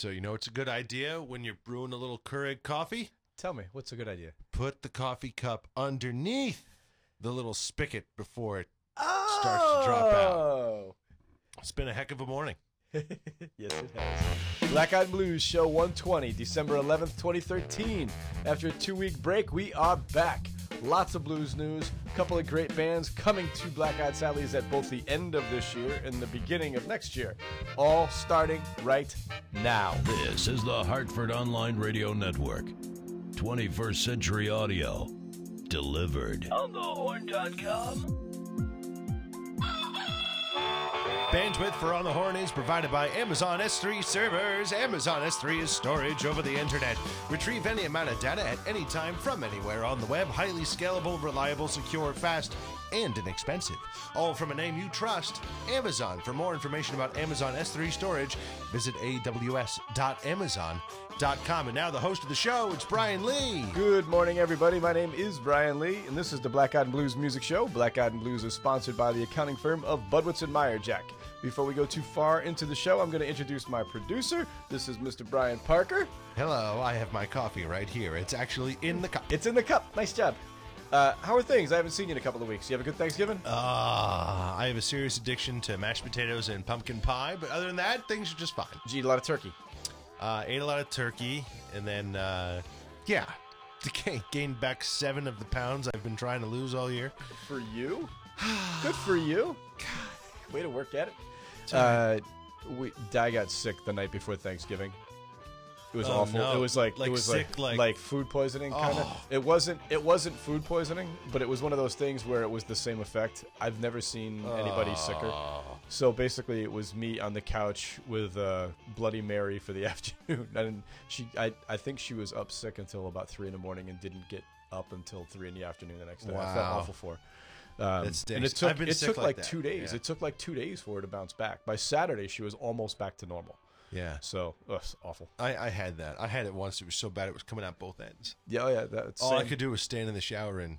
So you know it's a good idea when you're brewing a little Keurig coffee? Tell me, what's a good idea? Put the coffee cup underneath the little spigot before it Oh! starts to drop out. Oh! It's been a heck of a morning. yes, it has. Black Eyed Blues Show 120, December 11th, 2013. After a two week break, we are back. Lots of blues news, a couple of great bands coming to Black Eyed Sally's at both the end of this year and the beginning of next year. All starting right now. This is the Hartford Online Radio Network. 21st Century Audio. Delivered. On thehorn.com. Bandwidth for On the Horn is provided by Amazon S3 servers. Amazon S3 is storage over the internet. Retrieve any amount of data at any time from anywhere on the web. Highly scalable, reliable, secure, fast, and inexpensive. All from a name you trust, Amazon. For more information about Amazon S3 storage, visit aws.amazon.com. And now the host of the show, it's Brian Lee. Good morning, everybody. My name is Brian Lee, and this is the Black Eyed and Blues Music Show. Black Eyed and Blues is sponsored by the accounting firm of Budwitz and Meyer Jack. Before we go too far into the show, I'm going to introduce my producer. This is Mr. Brian Parker. Hello, I have my coffee right here. It's actually in the cup. It's in the cup. Nice job. Uh, how are things? I haven't seen you in a couple of weeks. You have a good Thanksgiving? Ah, I have a serious addiction to mashed potatoes and pumpkin pie, but other than that, things are just fine. Did you eat a lot of turkey? Uh, ate a lot of turkey, and then, uh, yeah, gained back seven of the pounds I've been trying to lose all year. For you? good for you. Way to work at it. Uh, we, Di got sick the night before Thanksgiving. It was Oh, awful. no. It was like, Like it was sick, like, like- food poisoning kind of. Oh. It wasn't it wasn't food poisoning, but it was one of those things where it was the same effect. I've never seen anybody sicker. Oh. So basically, it was me on the couch with uh, Bloody Mary for the afternoon, and she I I think she was up sick until about three in the morning and didn't get up until three in the afternoon the next day. I felt Wow. awful for her. Um, That and it took it took like like that. two days. Yeah. It took like two days for her to bounce back. By Saturday, she was almost back to normal. Yeah. So, ugh, awful. I, I had that. I had it once. It was so bad it was coming out both ends. Yeah, oh yeah. That's All I could do was stand in the shower and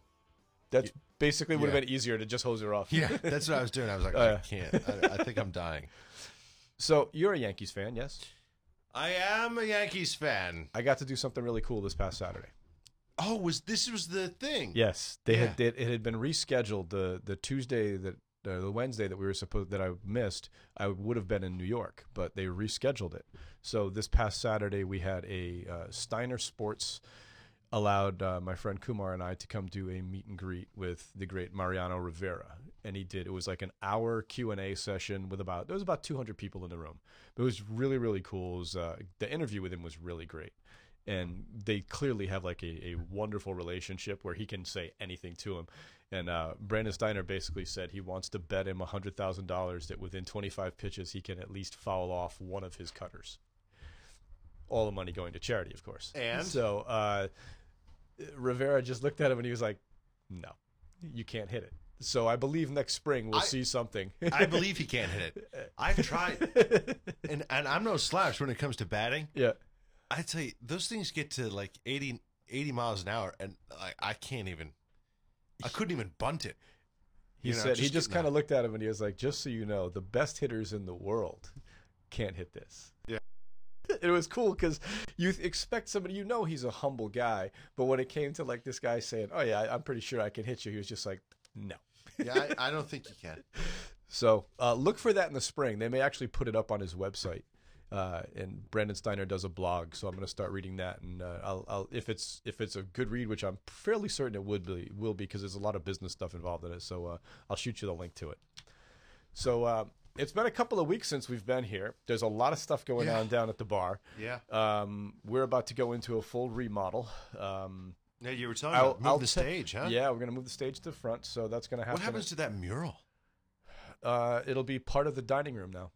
That's basically would have been easier to just hose her off. yeah, that's what I was doing. I was like, Oh, I can't. I, I think I'm dying. So you're a Yankees fan, yes? I am a Yankees fan. I got to do something really cool this past Saturday. Oh, was this was the thing? Yes, they Yeah. had they, it had been rescheduled the the Tuesday that uh, the Wednesday that we were supposed that I missed. I would have been in New York, but they rescheduled it. So this past Saturday we had a uh, Steiner Sports allowed uh, my friend Kumar and I to come do a meet and greet with the great Mariano Rivera, and he did. It was like an hour Q and A session with about there was about 200 people in the room. But it was really really cool. Was, uh, the interview with him was really great and they clearly have like a, a wonderful relationship where he can say anything to him. And uh, Brandon Steiner basically said he wants to bet him hundred thousand dollars that within twenty five pitches he can at least foul off one of his cutters. All the money going to charity, of course. And? so uh, Rivera just looked at him and he was like, "No, you can't hit it." So I believe next spring we'll I- see something. I believe he can't hit it. I've tried, and and I'm no slouch when it comes to batting. yeah. I tell you, those things get to like 80, 80 miles an hour, and I, I can't even. I couldn't even bunt it. He You know, said he just just kind of looked at him and he was like, "Just so you know, the best hitters in the world can't hit this." Yeah. It was cool because you expect somebody, you know, he's a humble guy, but when it came to like this guy saying, "Oh yeah, I'm pretty sure I can hit you," he was just like, "No." Yeah, I, I don't think you can. So uh, look for that in the spring. They may actually put it up on his website. Uh, and Brandon Steiner does a blog, so I'm going to start reading that. And uh, I'll, I'll, if it's if it's a good read, which I'm fairly certain it would be, will be, because there's a lot of business stuff involved in it. So uh, I'll shoot you the link to it. So uh, it's been a couple of weeks since we've been here. There's a lot of stuff going Yeah. on down at the bar. Yeah. Um, we're about to go into a full remodel. Um, Now you were telling I'll- me move I'll the stage, huh? Yeah, we're going to move the stage to the front, so that's going to happen. What happens to that mural? Uh, it'll be part of the dining room now.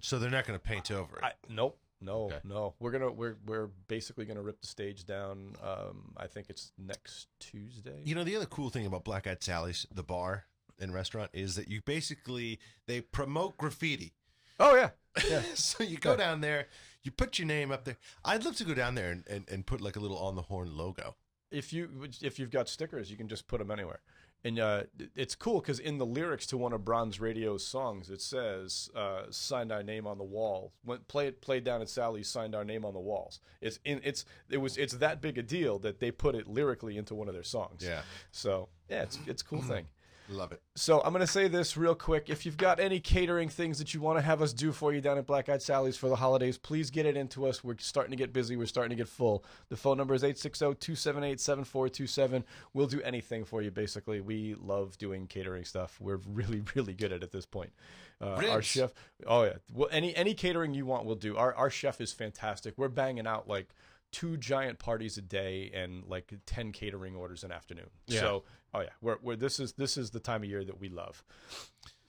So they're not going to paint over it. I, nope. No, Okay. no. We're gonna we're we're basically gonna rip the stage down. Um, I think it's next Tuesday. You know, the other cool thing about Black Eyed Sally's, the bar and restaurant, is that you basically they promote graffiti. Oh yeah, yeah. so you go down there, you put your name up there. I'd love to go down there and, and, and put like a little on the horn logo. if you if you've got stickers, you can just put them anywhere. And uh, it's cool because in the lyrics to one of Bronze Radio's songs, it says uh, "signed our name on the wall." When play it played down at Sally's, signed our name on the walls. It's in it's it was it's that big a deal that they put it lyrically into one of their songs. Yeah. So yeah, it's it's a cool thing. Love it. So I'm going to say this real quick. If you've got any catering things that you want to have us do for you down at Black Eyed Sally's for the holidays, please get it into us. We're starting to get busy. We're starting to get full. The phone number is 860-278-7427. We'll do anything for you, basically. We love doing catering stuff. We're really, really good at it at this point. Uh, our chef, oh yeah, well, any any catering you want, we'll do. Our our chef is fantastic. We're banging out like two giant parties a day and like 10 catering orders an afternoon. Yeah. So, oh yeah, we're, we're this is this is the time of year that we love.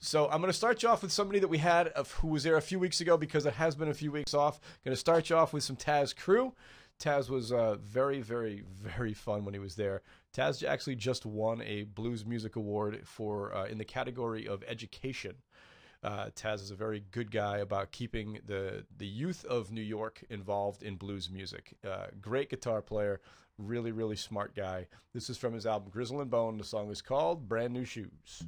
So I'm going to start you off with somebody that we had of who was there a few weeks ago because it has been a few weeks off. Going to start you off with some Tas Cru. Tas was uh, very, very, very fun when he was there. Tas actually just won a Blues Music Award for uh, in the category of education. Uh, Tas is a very good guy about keeping the the youth of New York involved in blues music. Uh, great guitar player, really really smart guy. This is from his album Grizzle and Bone. The song is called Brand New Shoes.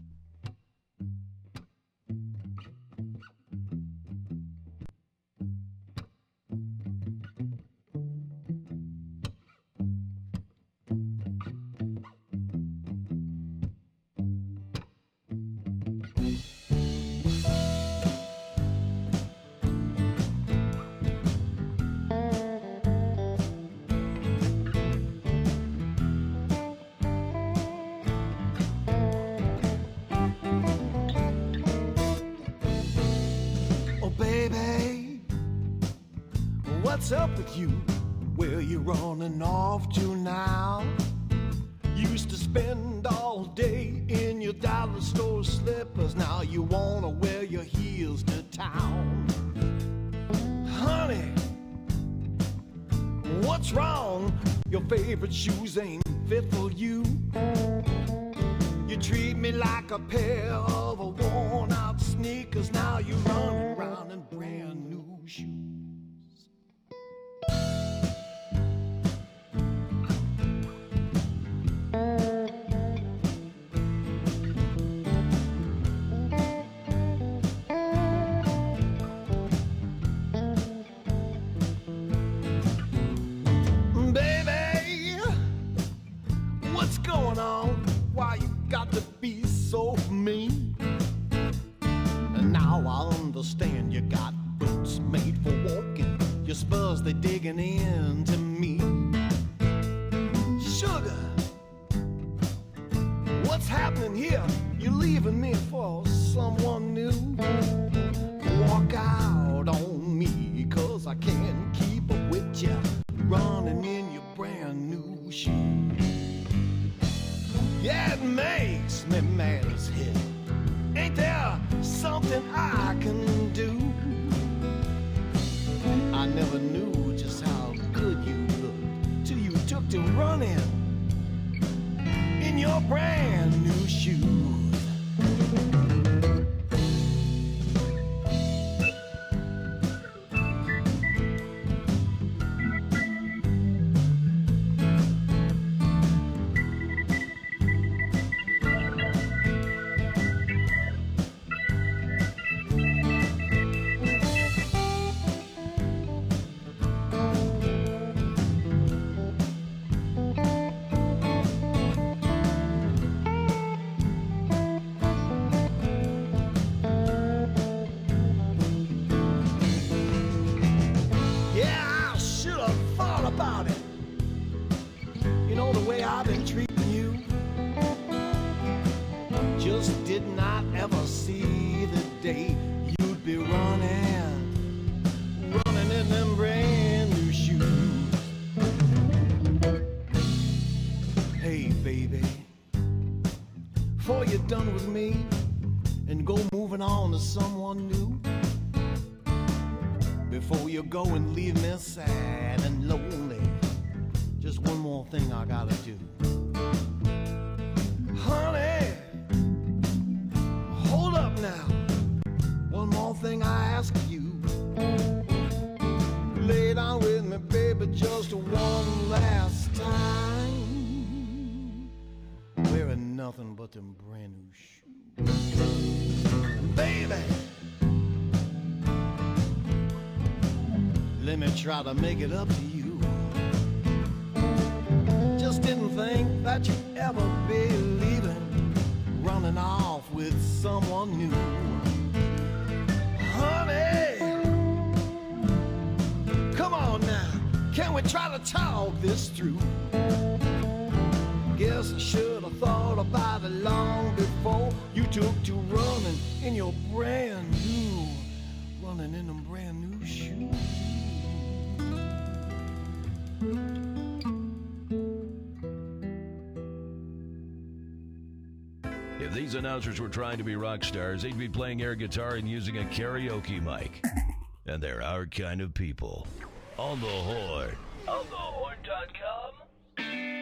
What's up with you? Where you running off to now? Used to spend all day in your dollar store slippers. Now you wanna wear your heels to town. Honey, what's wrong? Your favorite shoes ain't fit for you. You treat me like a pair of worn out sneakers. Now you run around in brand new shoes. So mean? And now I understand you got boots made for walking. Your spurs they digging into me. Sugar, what's happening here? You're leaving me for someone new? Walk out on me, cause I can't keep up with you. Running in your brand new shoes. Yeah, it something I can do? I never knew just how good you looked till you took to running in your brand to someone new. Before you go and leave me sad and lonely, just one more thing I gotta try to make it up to you. Just didn't think that you'd ever be leaving, running off with someone new. Honey, come on now, can we try to talk this through? Guess I should have thought about it long before you took to running in your brand new, running in them brand new shoes. If these announcers were trying to be rock stars, they'd be playing air guitar and using a karaoke mic. And they're our kind of people. On the Horn. On the horn.com.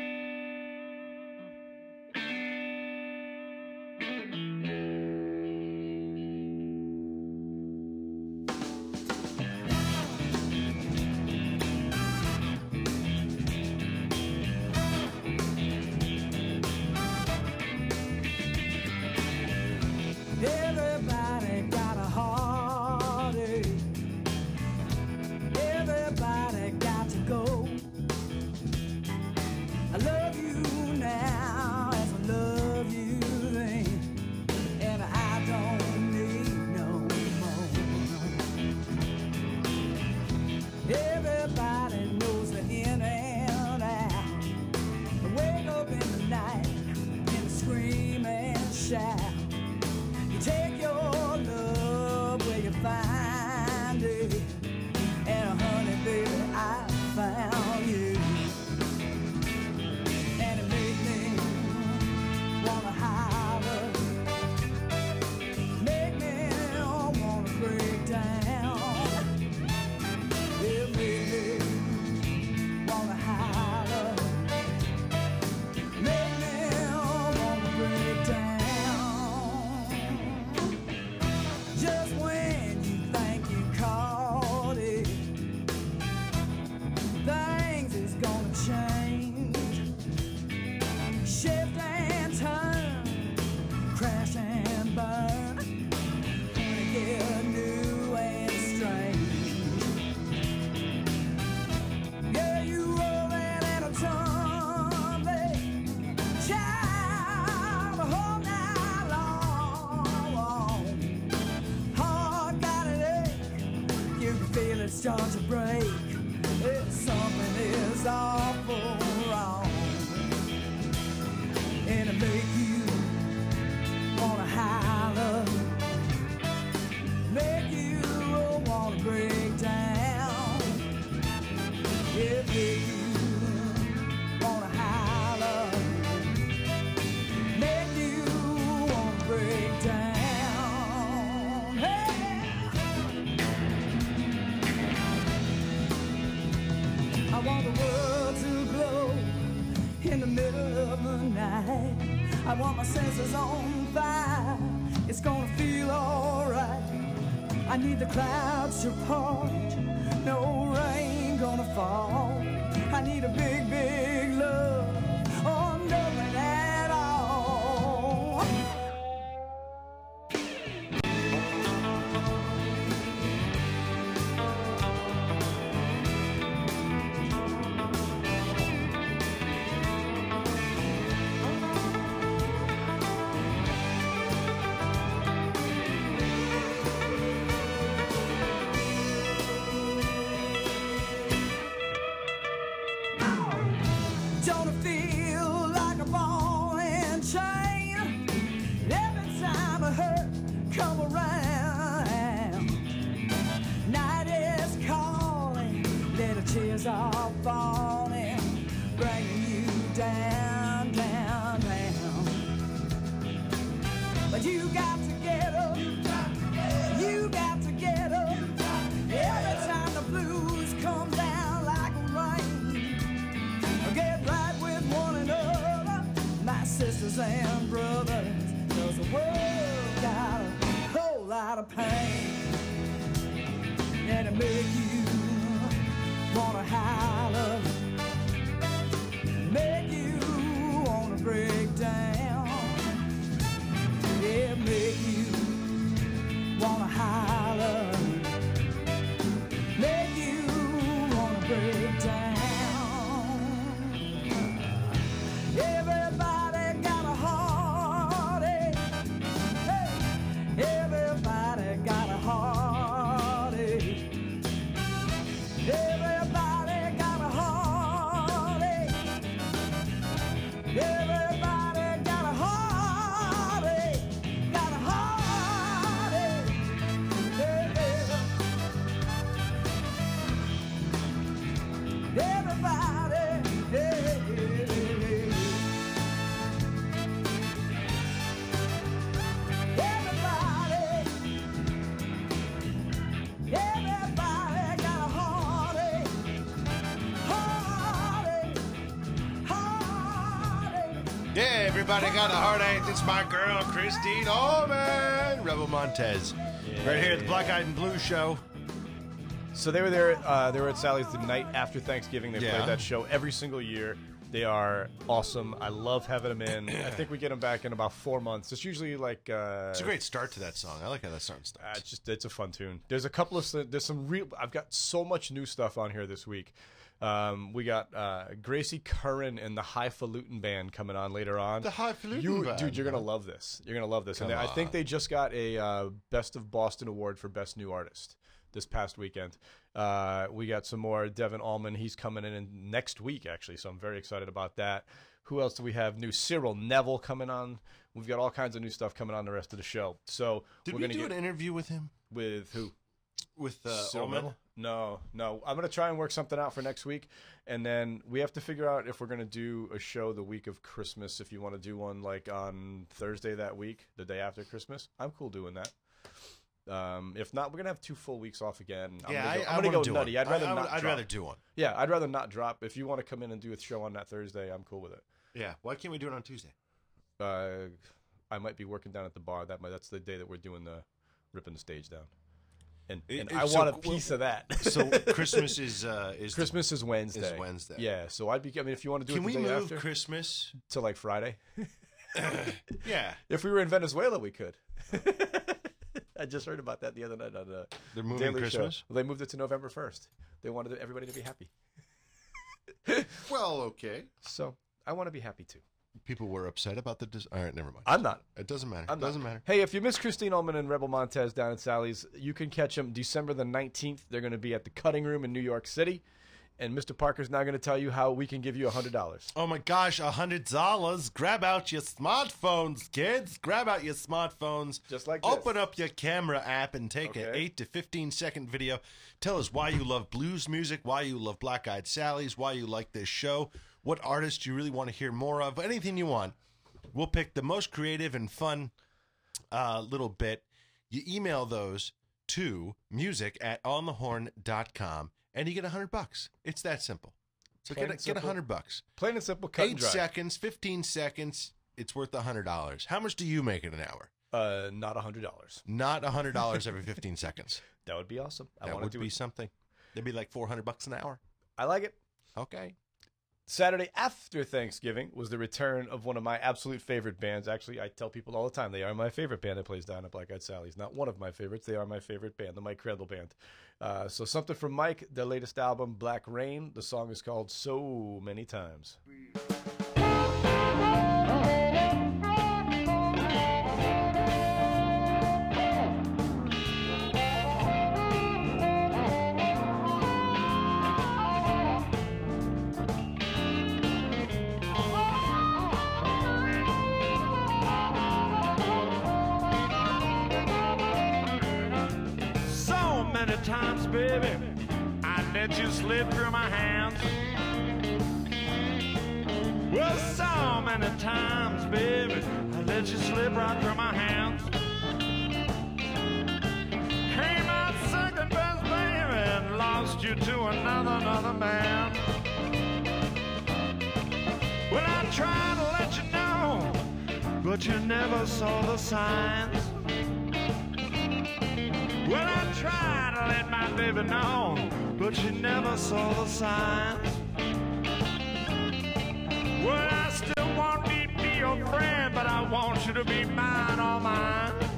everybody got a heartache. It's my girl, Christine Ohlman. Rebel Montez. Right here at the Black Eyed and Blue Show. So they were there. Uh, they were at Sally's the night after Thanksgiving. They Yeah. played that show every single year. They are awesome. I love having them in. I think we get them back in about four months. It's usually like uh, It's a great start to that song. I like how that song starts. Uh, it's just it's a fun tune. There's a couple of there's some real. I've got so much new stuff on here this week. Um, we got uh, Gracie Curran and the Highfalutin Band coming on later on. The Highfalutin You- Band, dude, you're gonna love this. You're gonna love this. and Come they- I think they just got a uh, Best of Boston award for Best New Artist this past weekend. Uh, we got some more Devon Allman. He's coming in, in next week actually, so I'm very excited about that. Who else do we have? New Cyril Neville coming on. We've got all kinds of new stuff coming on the rest of the show. So Did we're we gonna do get an interview with him? with who? With uh, Cyril Allman? Neville? No, no. I'm gonna try and work something out for next week, and then we have to figure out if we're gonna do a show the week of Christmas. If you want to do one like on Thursday that week, the day after Christmas, I'm cool doing that. Um, if not, we're gonna have two full weeks off again. I'm yeah, gonna go, I, I'm gonna go nutty. one. I'd rather I, I not. I'd drop. rather do one. Yeah, I'd rather not drop. If you want to come in and do a show on that Thursday, I'm cool with it. Yeah. Why can't we do it on Tuesday? Uh, I might be working down at the bar. That might, that's the day that we're doing the ripping the stage down, and, and it- I so want a qu- piece of that. So Christmas is uh, is Christmas is Wednesday. Wednesday. Yeah, so I'd be. I mean, if you want to do Can it we the day move after Christmas? to like Friday, Yeah, if we were in Venezuela, we could. I just heard about that the other night on the they're moving Daily Christmas. Show. Well, they moved it to November first. They wanted everybody to be happy, Well, okay. so I want to be happy too. People were upset about the. Dis- All right, never mind. I'm not. it doesn't matter. I'm It doesn't matter. Hey, if you miss Christine Ohlman and Rebel Montez down at Sally's, you can catch them December the 19th. They're going to be at the Cutting Room in New York City. And Mr. Parker's now going to tell you how we can give you a $100. Oh my gosh, a hundred dollars! Grab out your smartphones, kids. Grab out your smartphones. Just like this. Open up your camera app and take an Okay. eight to fifteen second video. Tell us why you love blues music, why you love Black Eyed Sally's, why you like this show, what artists you really want to hear more of, anything you want. We'll pick the most creative and fun uh, little bit. You email those to music at onthehorn.com and you get a hundred bucks. It's that simple. So Plain get a, get a hundred bucks. Plain and simple, cut and Eight dry. seconds, 15 seconds, it's worth a hundred dollars. How much do you make in an hour? Uh, not a $100. Not a hundred dollars every 15 seconds. That would be awesome. I That want would be it. something. That'd be like 400 bucks an hour. I like it. Okay. Saturday after Thanksgiving was the return of one of my absolute favorite bands. Actually, I tell people all the time they are my favorite band that plays down at Black Eyed Sally's. Not one of my favorites. They are my favorite band, the Mike Crandall Band. Uh, so something from Mike, their latest album, Black Rain. The song is called So Many Times. Times, baby, I let you slip through my hands. Well, so many times, baby, I let you slip right through my hands. Came out second best, baby, and lost you to another, another man. Well, I tried to let you know, but you never saw the signs. Well, I tried to let my baby know, but she never saw the signs. Well, I still want me to be your friend, but I want you to be mine, all mine.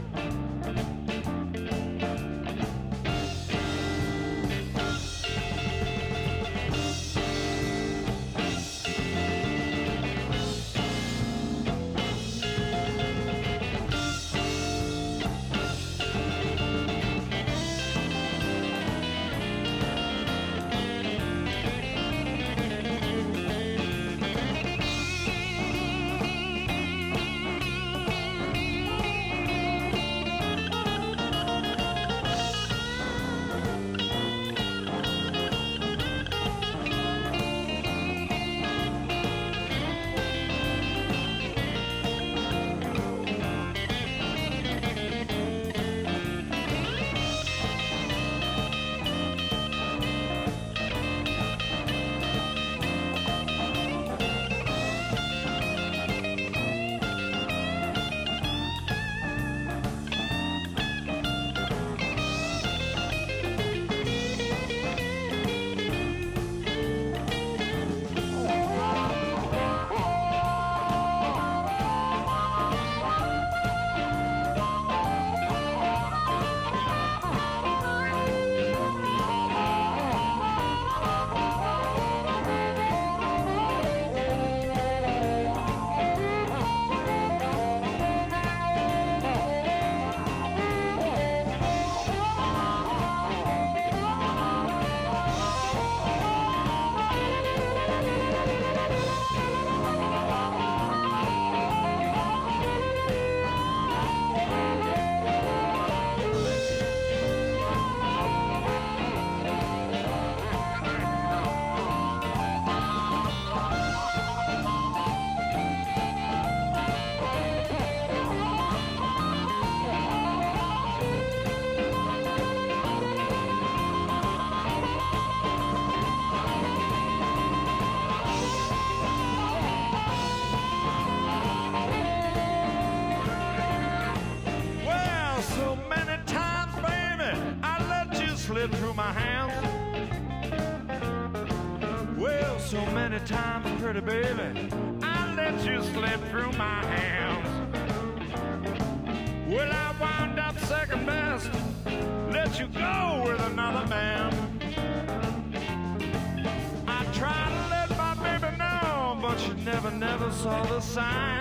sign.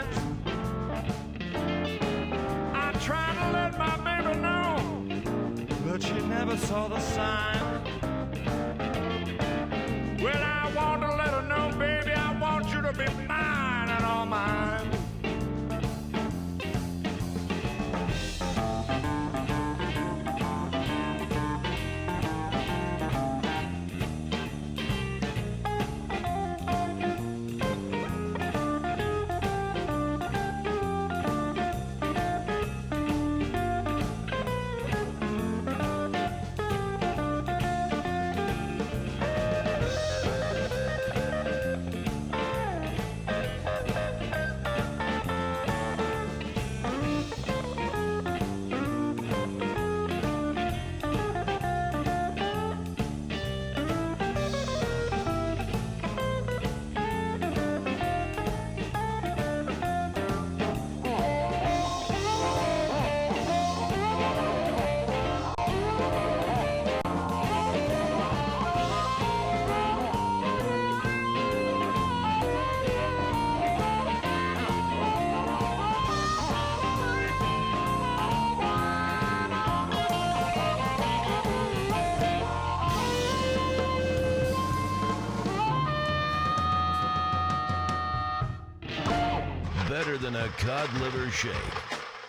than a cod liver shake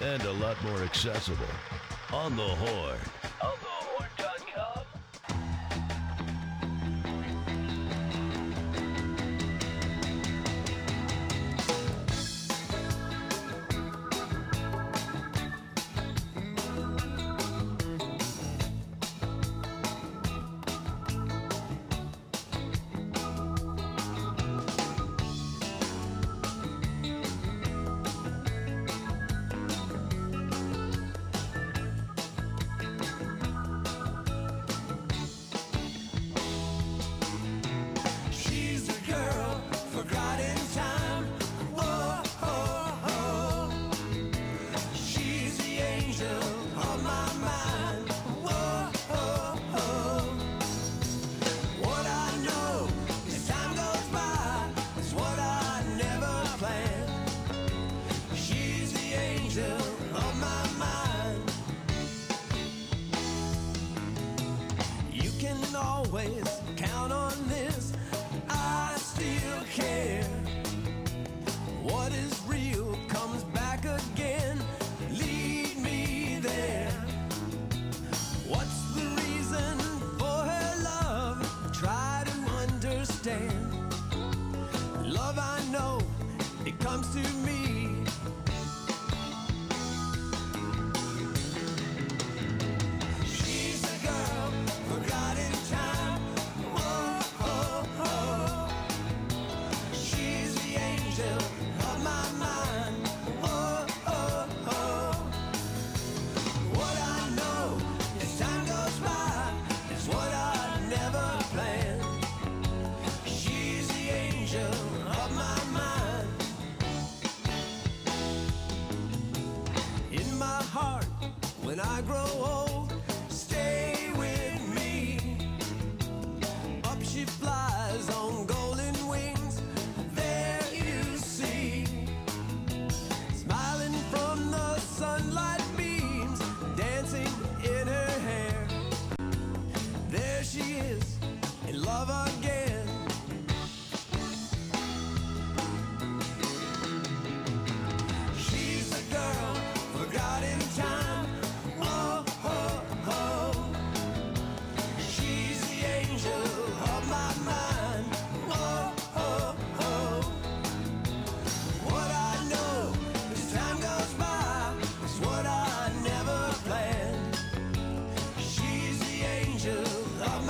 and a lot more accessible on the horn.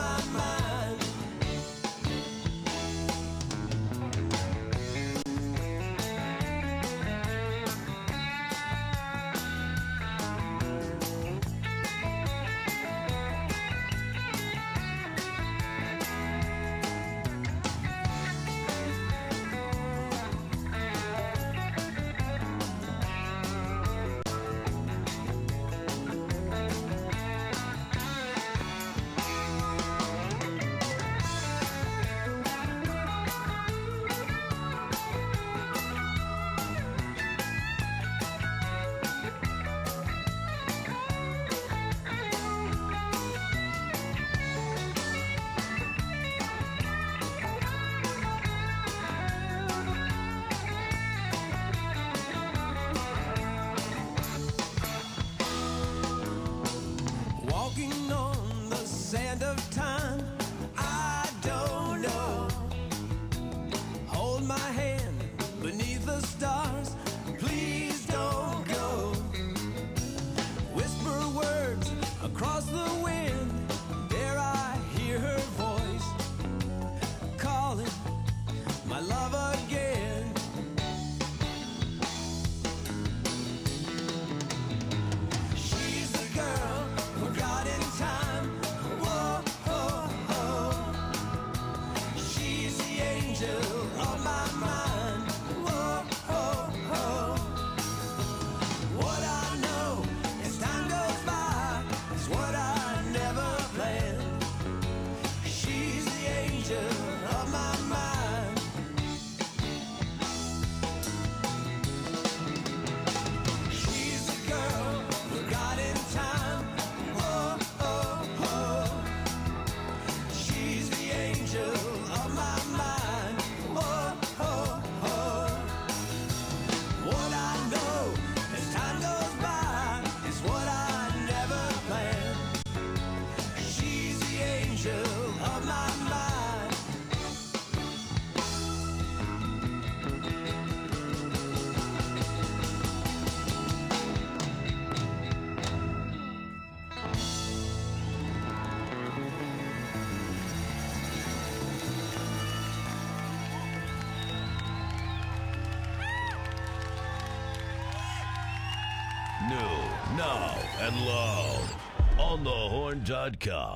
my mind. thehorn.com.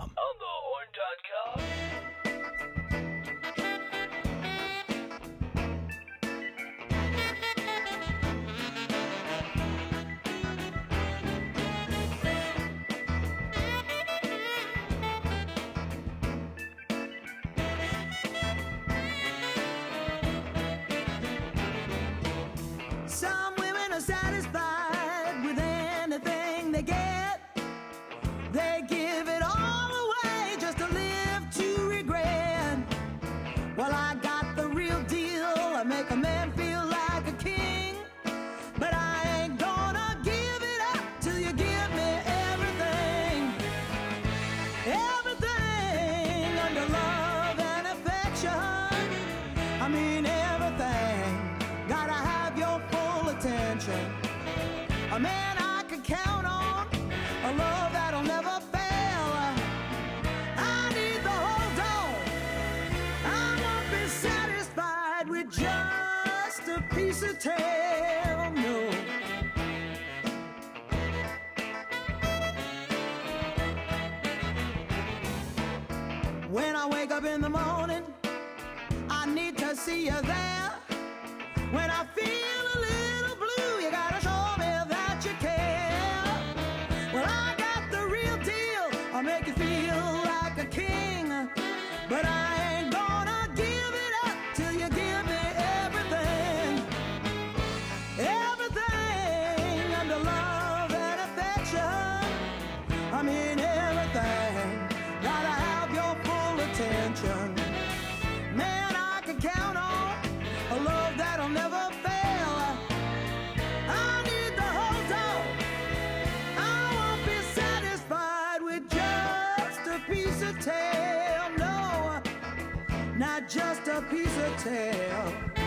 a piece of tail.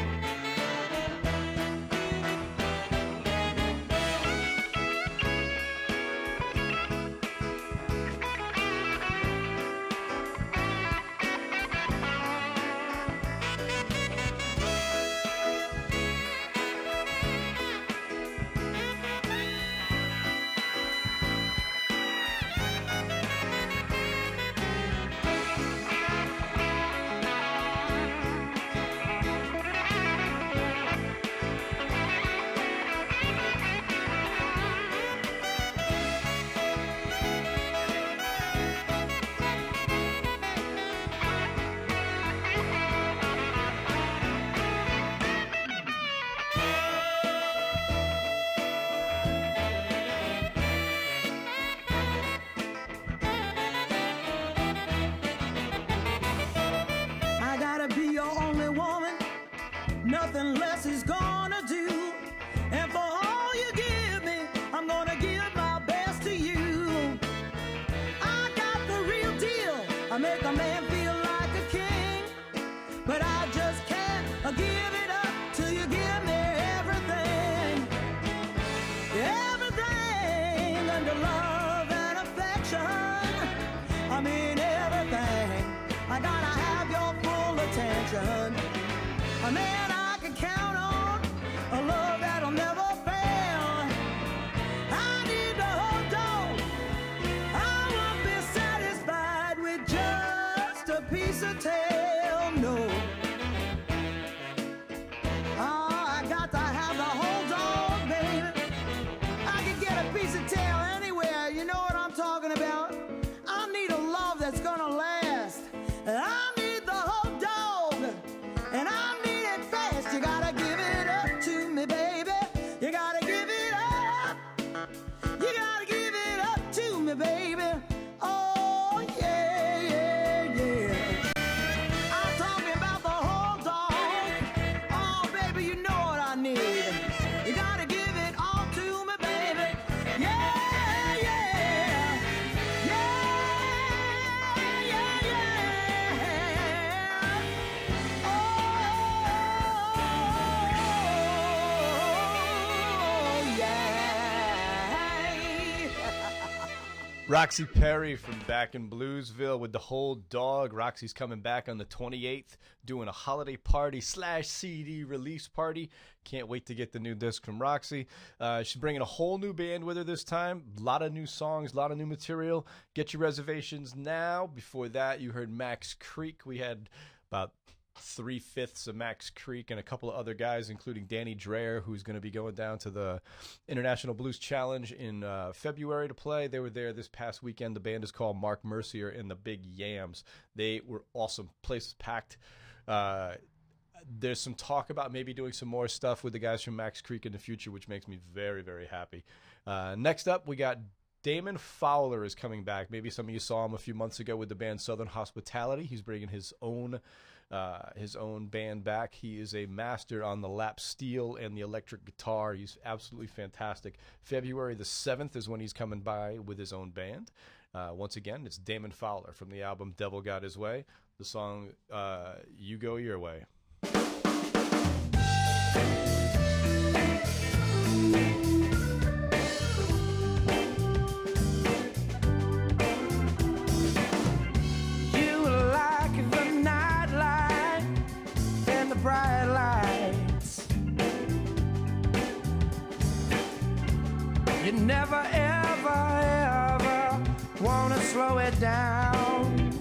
Roxy Perry from back in Bluesville with the whole dog. Roxy's coming back on the 28th, doing a holiday party slash CD release party. Can't wait to get the new disc from Roxy. Uh, she's bringing a whole new band with her this time. A lot of new songs, a lot of new material. Get your reservations now. Before that, you heard Max Creek. We had about three fifths of Max Creek and a couple of other guys, including Danny Dreyer, who's going to be going down to the International Blues Challenge in uh, February to play. They were there this past weekend. The band is called Mark Mercier and the Big Yams. They were awesome. Place packed. Uh, there's some talk about maybe doing some more stuff with the guys from Max Creek in the future, which makes me very, very happy. Uh, next up, we got Damon Fowler is coming back. Maybe some of you saw him a few months ago with the band Southern Hospitality. He's bringing his own uh, his own band back. He is a master on the lap steel and the electric guitar. He's absolutely fantastic. February the 7th is when he's coming by with his own band. Uh, once again, it's Damon Fowler from the album Devil Got His Way. The song uh, You Go Your Way. Down.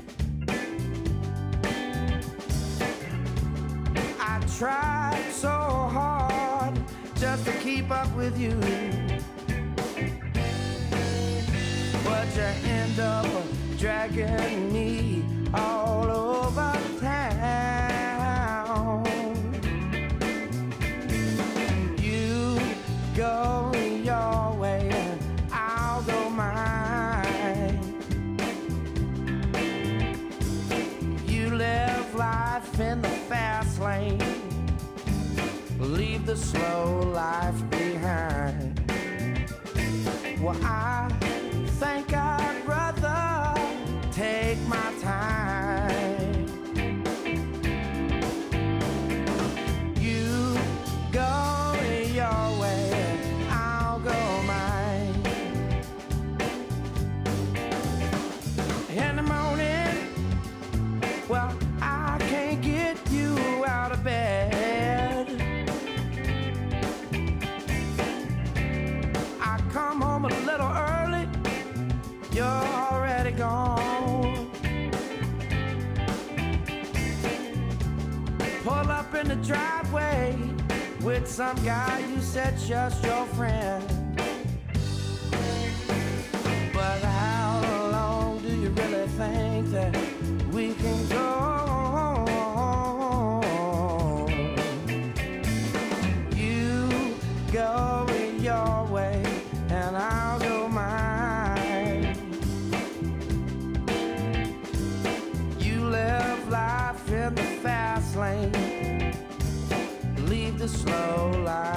I tried so hard just to keep up with you. But you end up dragging me all over the slow life behind. Well, I think I'd gone. Pull up in the driveway with some guy you said just your friend. Slow life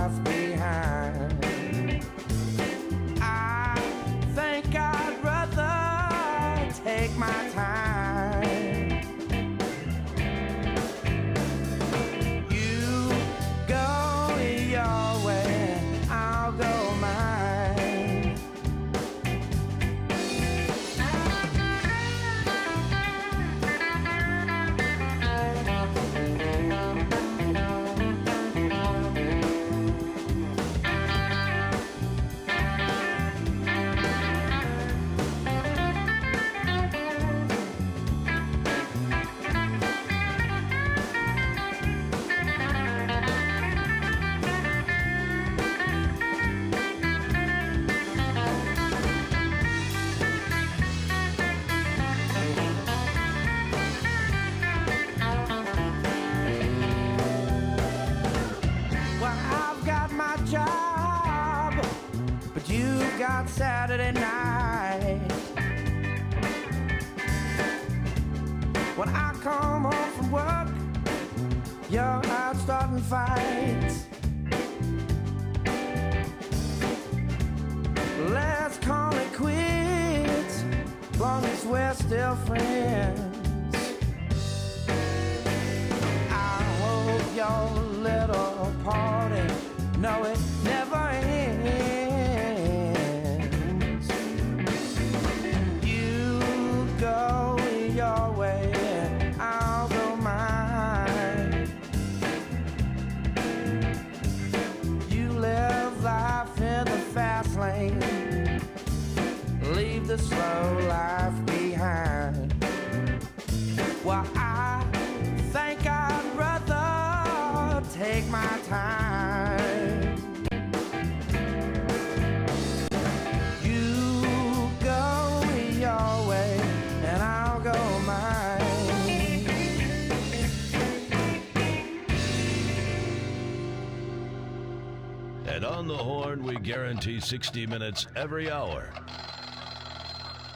guarantee 60 minutes every hour.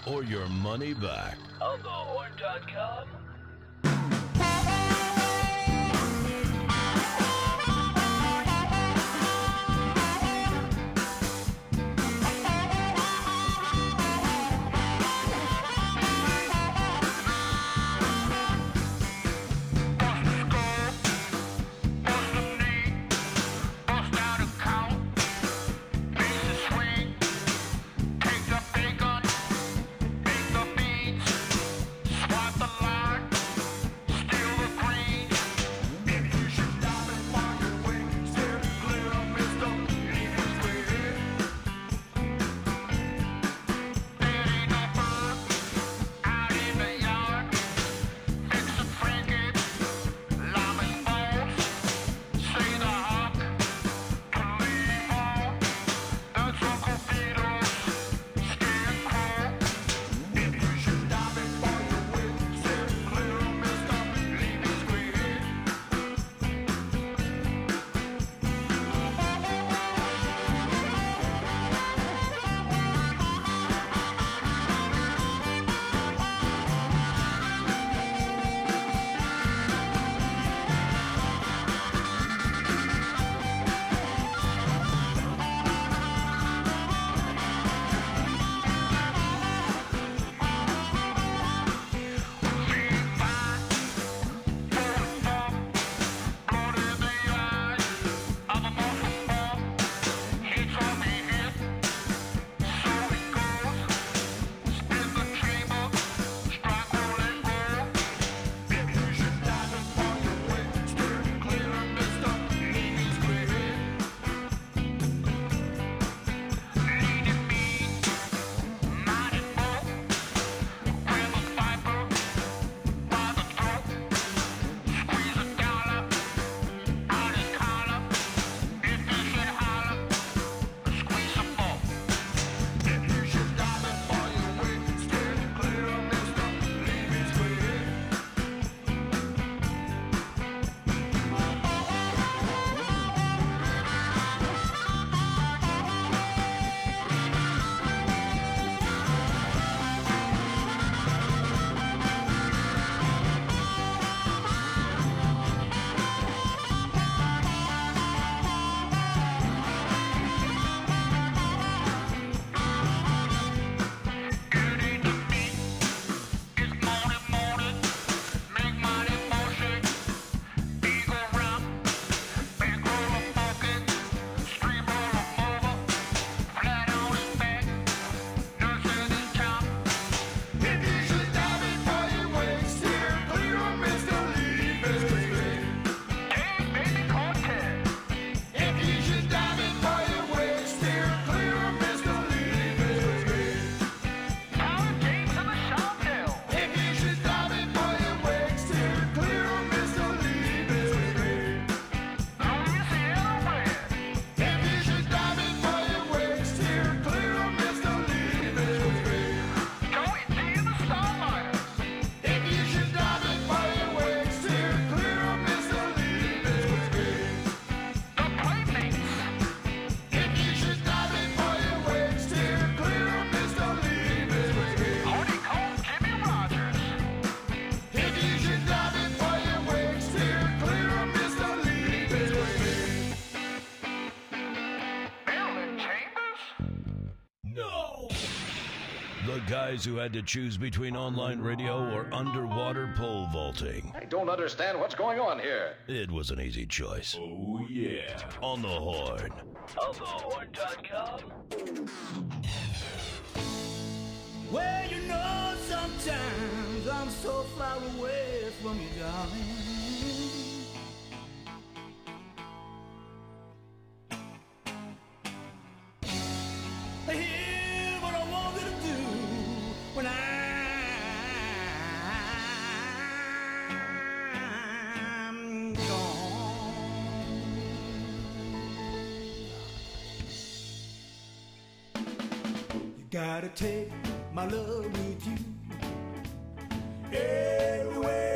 Or your money back. Guys who had to choose between online radio or underwater pole vaulting. I don't understand what's going on here. It was an easy choice. Oh, yeah. On the horn. On thehorn.com. Well, you know, sometimes I'm so far away from you, darling. Gotta take my love with you. Everywhere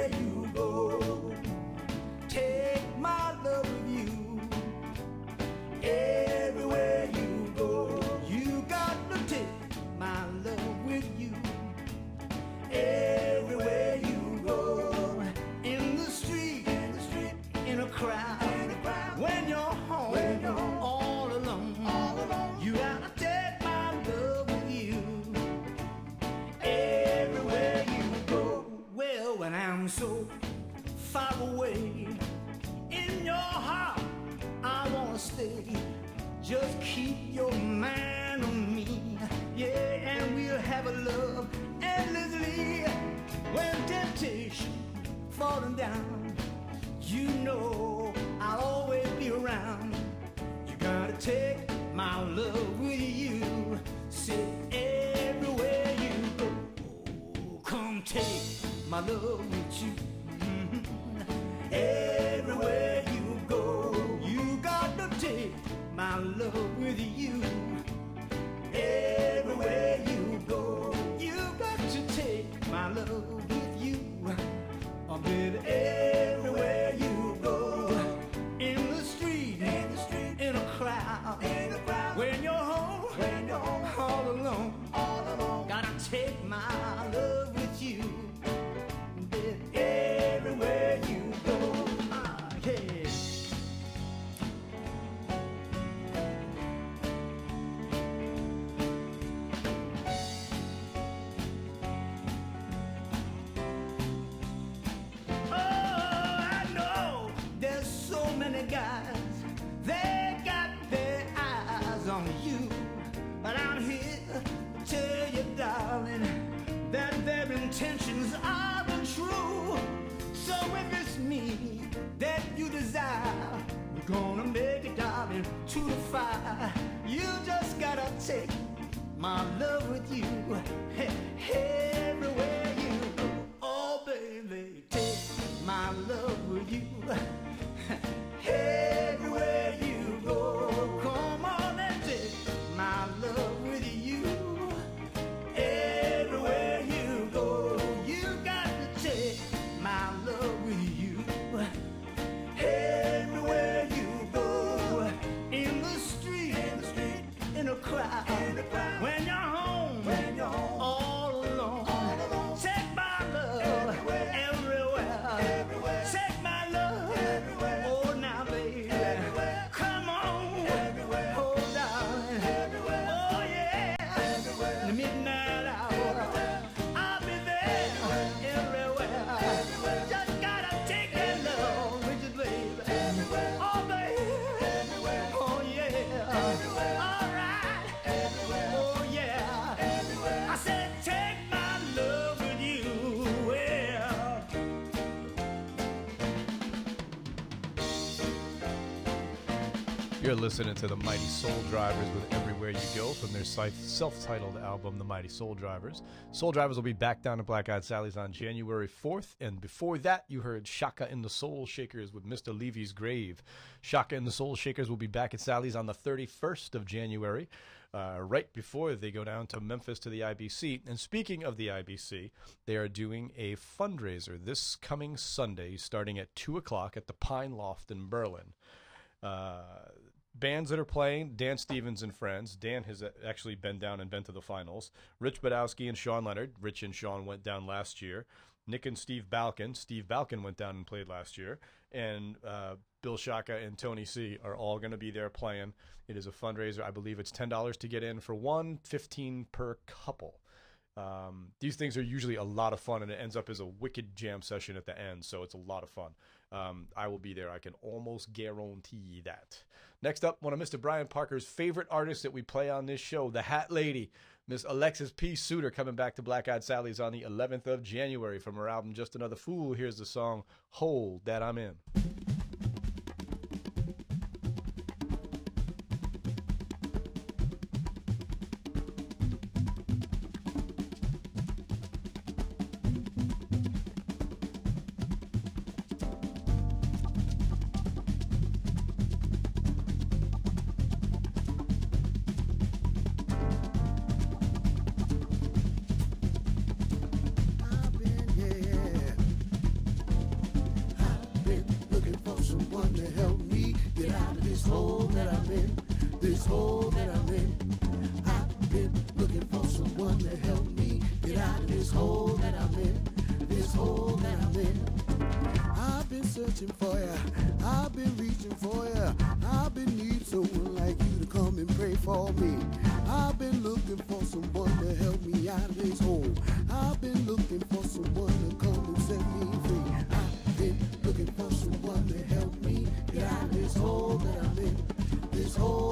Just keep your mind on me, yeah, and we'll have a love endlessly. When temptation falling down, you know I'll always be around. You gotta take my love with you. Say everywhere you go, come take my love with you. Mhm. Everywhere with you. Everywhere you go, you got to take my love with you. Oh, baby, everywhere you go, in the street, in the street, in a crowd, in a crowd, when you're home, when you're home, all alone, all alone, gotta take darling, to the fire. You just gotta take my love with you everywhere you You're listening to the Mighty Soul Drivers with Everywhere You Go from their self titled album, The Mighty Soul Drivers. Soul Drivers will be back down at Black Eyed Sally's on January 4th. And before that, you heard Shaka and the Soul Shakers with Mr. Levy's Grave. Shaka and the Soul Shakers will be back at Sally's on the 31st of January, uh, right before they go down to Memphis to the IBC. And speaking of the IBC, they are doing a fundraiser this coming Sunday starting at 2 o'clock at the Pine Loft in Berlin. Uh, bands that are playing Dan Stevens and friends. Dan has uh, actually been down and been to the finals. Rich Badowski and Sean Leonard. Rich and Sean went down last year. Nick and Steve Balkin. Steve Balkin went down and played last year. And uh, Bill Shaka and Tony C are all going to be there playing. It is a fundraiser. I believe it's $10 to get in for one, 15 per couple. Um, these things are usually a lot of fun, and it ends up as a wicked jam session at the end, so it's a lot of fun. Um, I will be there. I can almost guarantee that. Next up, one of Mr. Brian Parker's favorite artists that we play on this show, the Hat Lady, Miss Alexis P. Suter, coming back to Black Eyed Sally's on the 11th of January from her album Just Another Fool. Here's the song Hole That I'm In.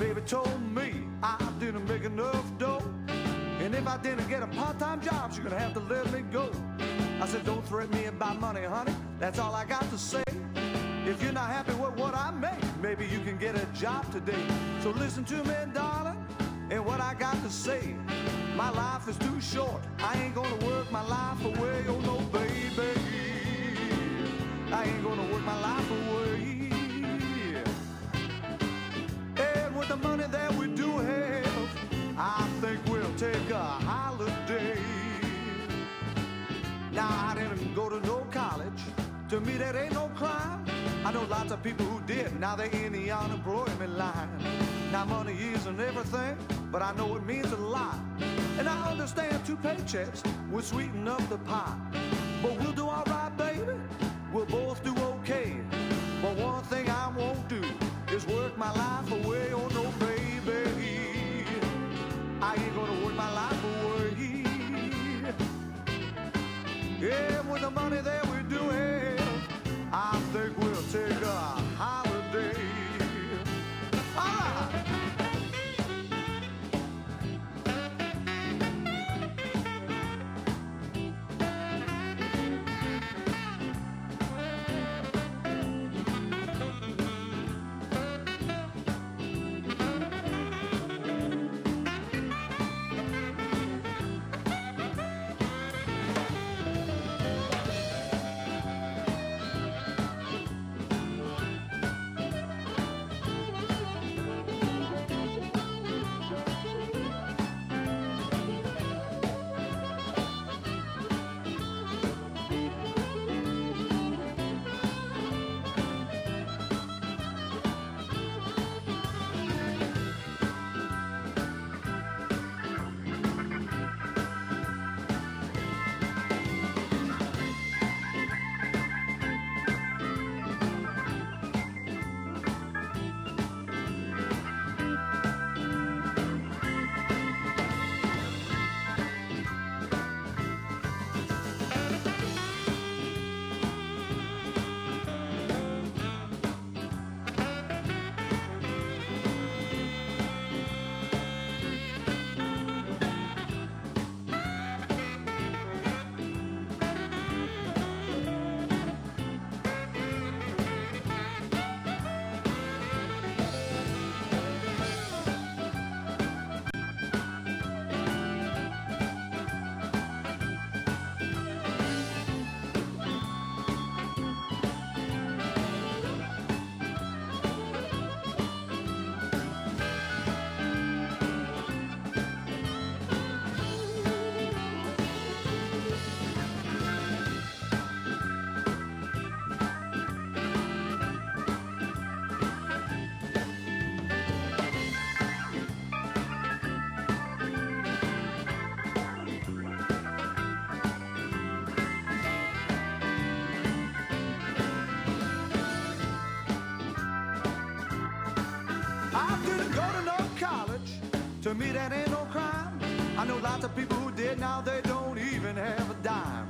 baby told me I didn't make enough dough. And if I didn't get a part time job, she's gonna have to let me go. I said, Don't threaten me about money, honey. That's all I got to say. If you're not happy with what I make, maybe you can get a job today. So listen to me, darling, and what I got to say. My life is too short. I ain't gonna work my life away. Oh no, baby. I ain't gonna work my life away. Now they're in the unemployment line. Now money isn't everything, but I know it means a lot. And I understand two paychecks would sweeten up the pot. That ain't no crime. I know lots of people who did, now they don't even have a dime.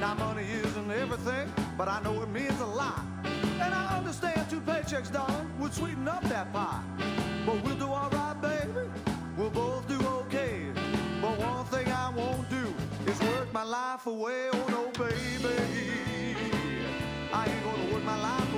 Now, money isn't everything, but I know it means a lot. And I understand two paychecks, darling, would sweeten up that pie. But we'll do alright, baby. We'll both do okay. But one thing I won't do is work my life away. Oh, no, baby. I ain't gonna work my life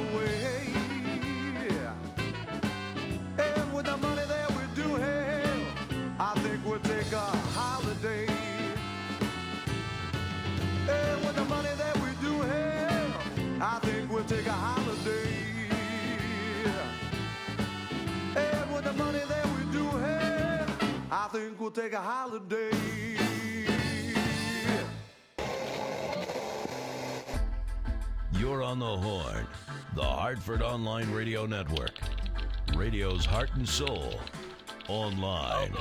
holiday. You're on the horn. The Hartford Online Radio Network. Radio's heart and soul. Online.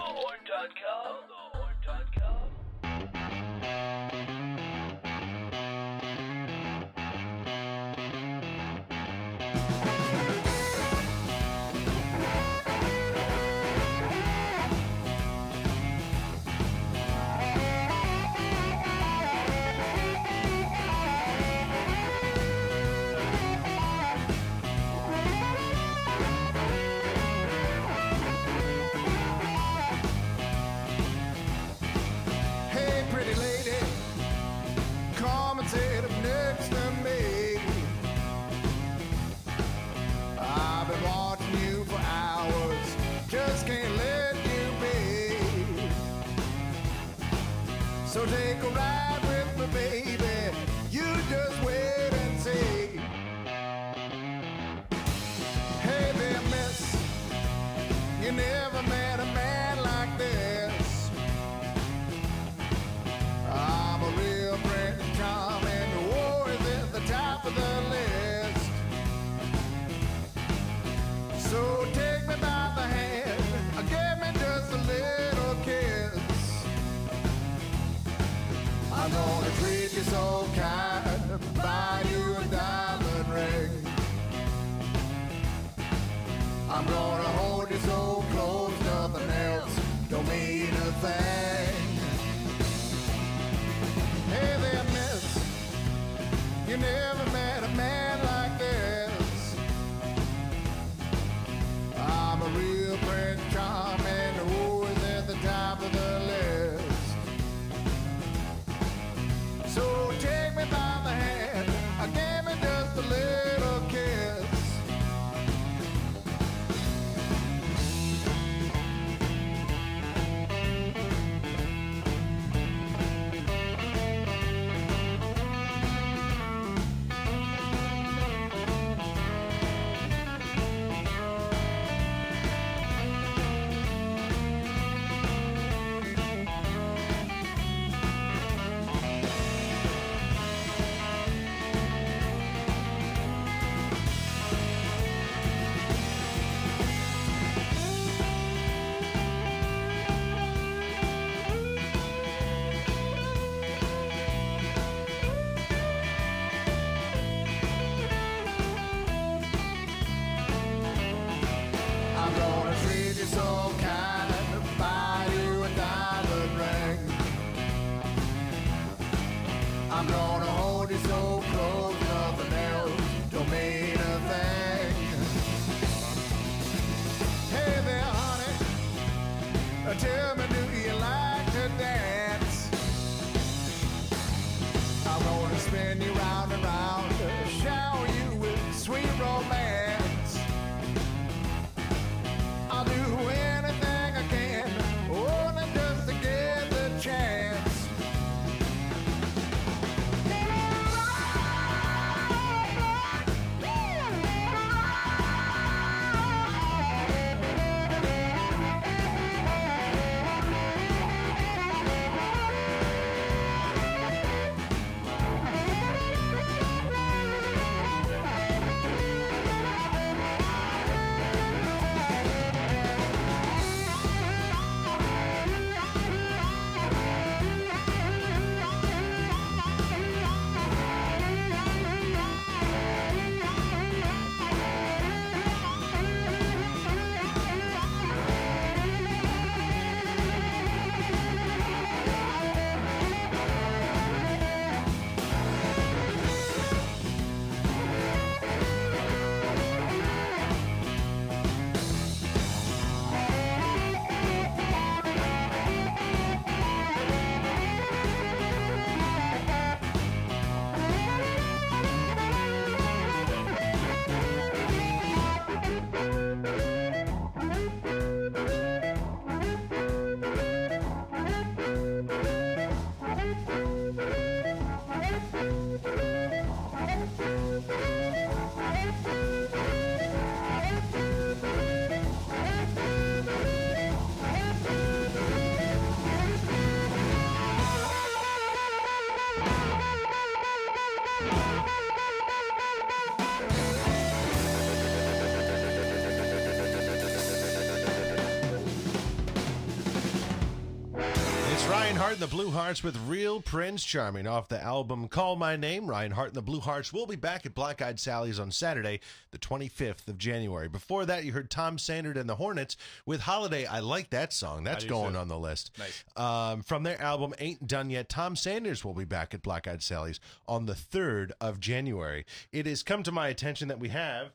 And the Blue Hearts with Real Prince Charming off the album Call My Name. Ryan Hart and the Blue Hearts will be back at Black Eyed Sally's on Saturday, the 25th of January. Before that, you heard Tom Sanders and the Hornets with Holiday. I like that song. That's going too. on the list. Nice. Um, from their album Ain't Done Yet, Tom Sanders will be back at Black Eyed Sally's on the 3rd of January. It has come to my attention that we have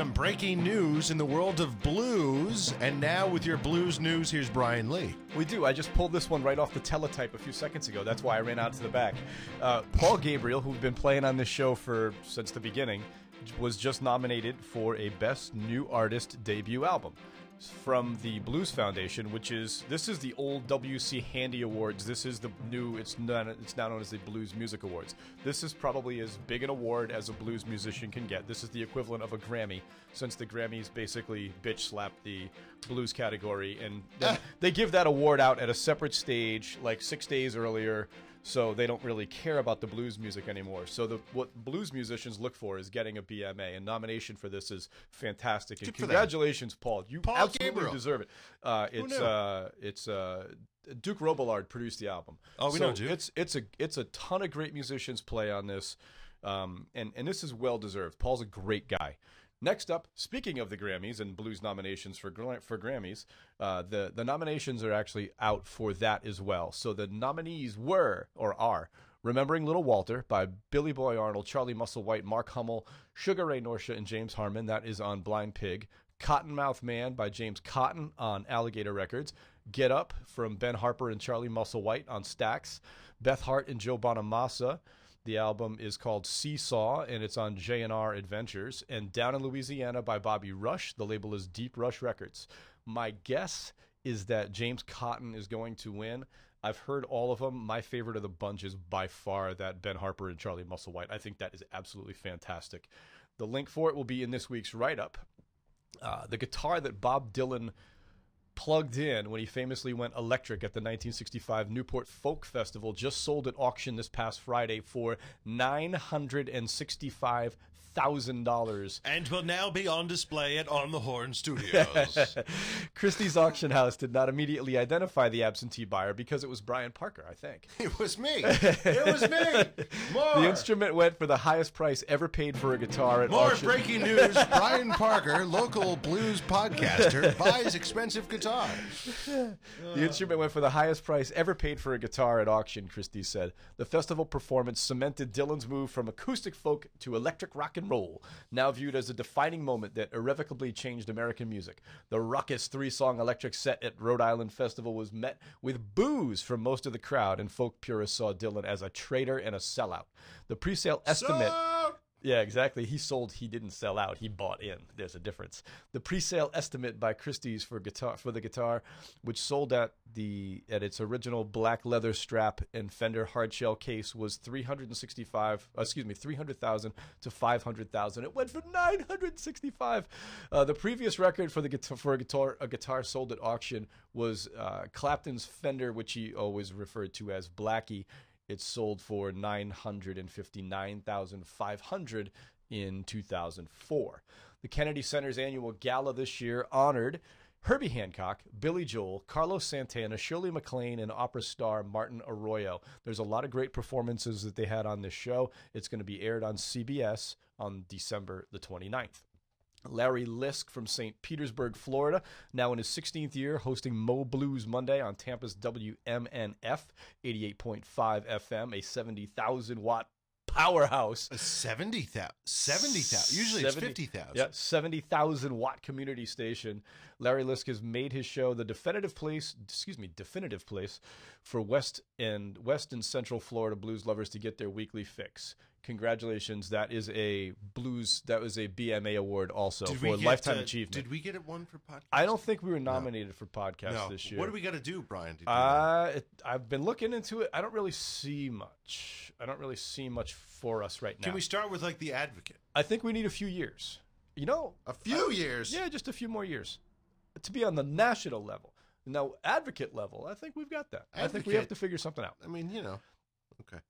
some breaking news in the world of blues. And now, with your blues news, here's Brian Lee. We do. I just pulled this one right off the teletype a few seconds ago. That's why I ran out to the back. Uh, Paul Gabriel, who's been playing on this show for since the beginning, was just nominated for a Best New Artist debut album from the Blues Foundation, which is this is the old WC Handy Awards. This is the new. It's not. It's now known as the Blues Music Awards. This is probably as big an award as a blues musician can get. This is the equivalent of a Grammy, since the Grammys basically bitch slap the blues category, and they give that award out at a separate stage, like six days earlier. So they don't really care about the blues music anymore. So the what blues musicians look for is getting a BMA, and nomination for this is fantastic. And Good congratulations, Paul! You Paul absolutely Gabriel. deserve it. Uh, it's knew? uh, it's uh, Duke Robillard produced the album. Oh, we so know Duke. It's it's a it's a ton of great musicians play on this, um, and and this is well deserved. Paul's a great guy. Next up, speaking of the Grammys and blues nominations for for Grammys, uh, the the nominations are actually out for that as well. So the nominees were or are Remembering Little Walter by Billy Boy Arnold, Charlie Musselwhite, Mark Hummel, Sugar Ray Norcia, and James Harman. That is on Blind Pig. Cottonmouth Man by James Cotton on Alligator Records. Get Up from Ben Harper and Charlie Musselwhite on Stax. Beth Hart and Joe Bonamassa. The album is called Seesaw and it's on J&R Adventures. And Down in Louisiana by Bobby Rush. The label is Deep Rush Records. My guess is that James Cotton is going to win. I've heard all of them. My favorite of the bunch is by far that Ben Harper and Charlie Musselwhite. I think that is absolutely fantastic. The link for it will be in this week's write up. Uh, the guitar that Bob Dylan plugged in when he famously went electric at the 1965 Newport Folk Festival just sold at auction this past Friday for $965 thousand dollars. And will now be on display at On the Horn Studios. Christie's auction house did not immediately identify the absentee buyer because it was Brian Parker, I think. it was me. It was me. More. The instrument went for the highest price ever paid for a guitar at More auction. breaking news. Brian Parker, local blues podcaster, buys expensive guitar. The instrument went for the highest price ever paid for a guitar at auction, Christie said. The festival performance cemented Dylan's move from acoustic folk to electric rock and roll, now viewed as a defining moment that irrevocably changed American music. The raucous three song electric set at Rhode Island Festival was met with boos from most of the crowd, and folk purists saw Dylan as a traitor and a sellout. The pre sale estimate. So- Yeah, exactly. He sold. He didn't sell out. He bought in. There's a difference. The pre-sale estimate by Christie's for guitar for the guitar, which sold at the at its original black leather strap and Fender hardshell case, was three hundred and sixty-five. Uh, excuse me, three hundred thousand to five hundred thousand. It went for nine hundred sixty-five. Uh, the previous record for the guitar for a guitar a guitar sold at auction was uh, Clapton's Fender, which he always referred to as Blackie. It sold for nine hundred and fifty-nine thousand five hundred in two thousand four. The Kennedy Center's annual gala this year honored Herbie Hancock, Billy Joel, Carlos Santana, Shirley MacLaine, and opera star Martina Arroyo. There's a lot of great performances that they had on this show. It's going to be aired on CBS on December the 29th. Larry Lisk from St. Petersburg, Florida, now in his 16th year, hosting Mo Blues Monday on Tampa's WMNF 88.5 FM, a 70,000 watt powerhouse. 70,000. 70,000. Usually 70 it's 50,000. Yeah, 70,000 watt community station. Larry Lisk has made his show the definitive place, excuse me, definitive place for West and West and Central Florida blues lovers to get their weekly fix. Congratulations, that is a blues that was a BMA award also Did for lifetime achievement. Did we get it one for podcast? I don't think we were nominated for podcast no. this year. What do we got to do, Brian? To do? Uh, it, I've been looking into it. I don't really see much. I don't really see much for us right now. Can we start with like the advocate? I think we need a few years. You know, A few years. yeah, just a few more years to be on the national level. Now, advocate level, I think we've got that. I think we have to figure something out. I mean, you know. Okay.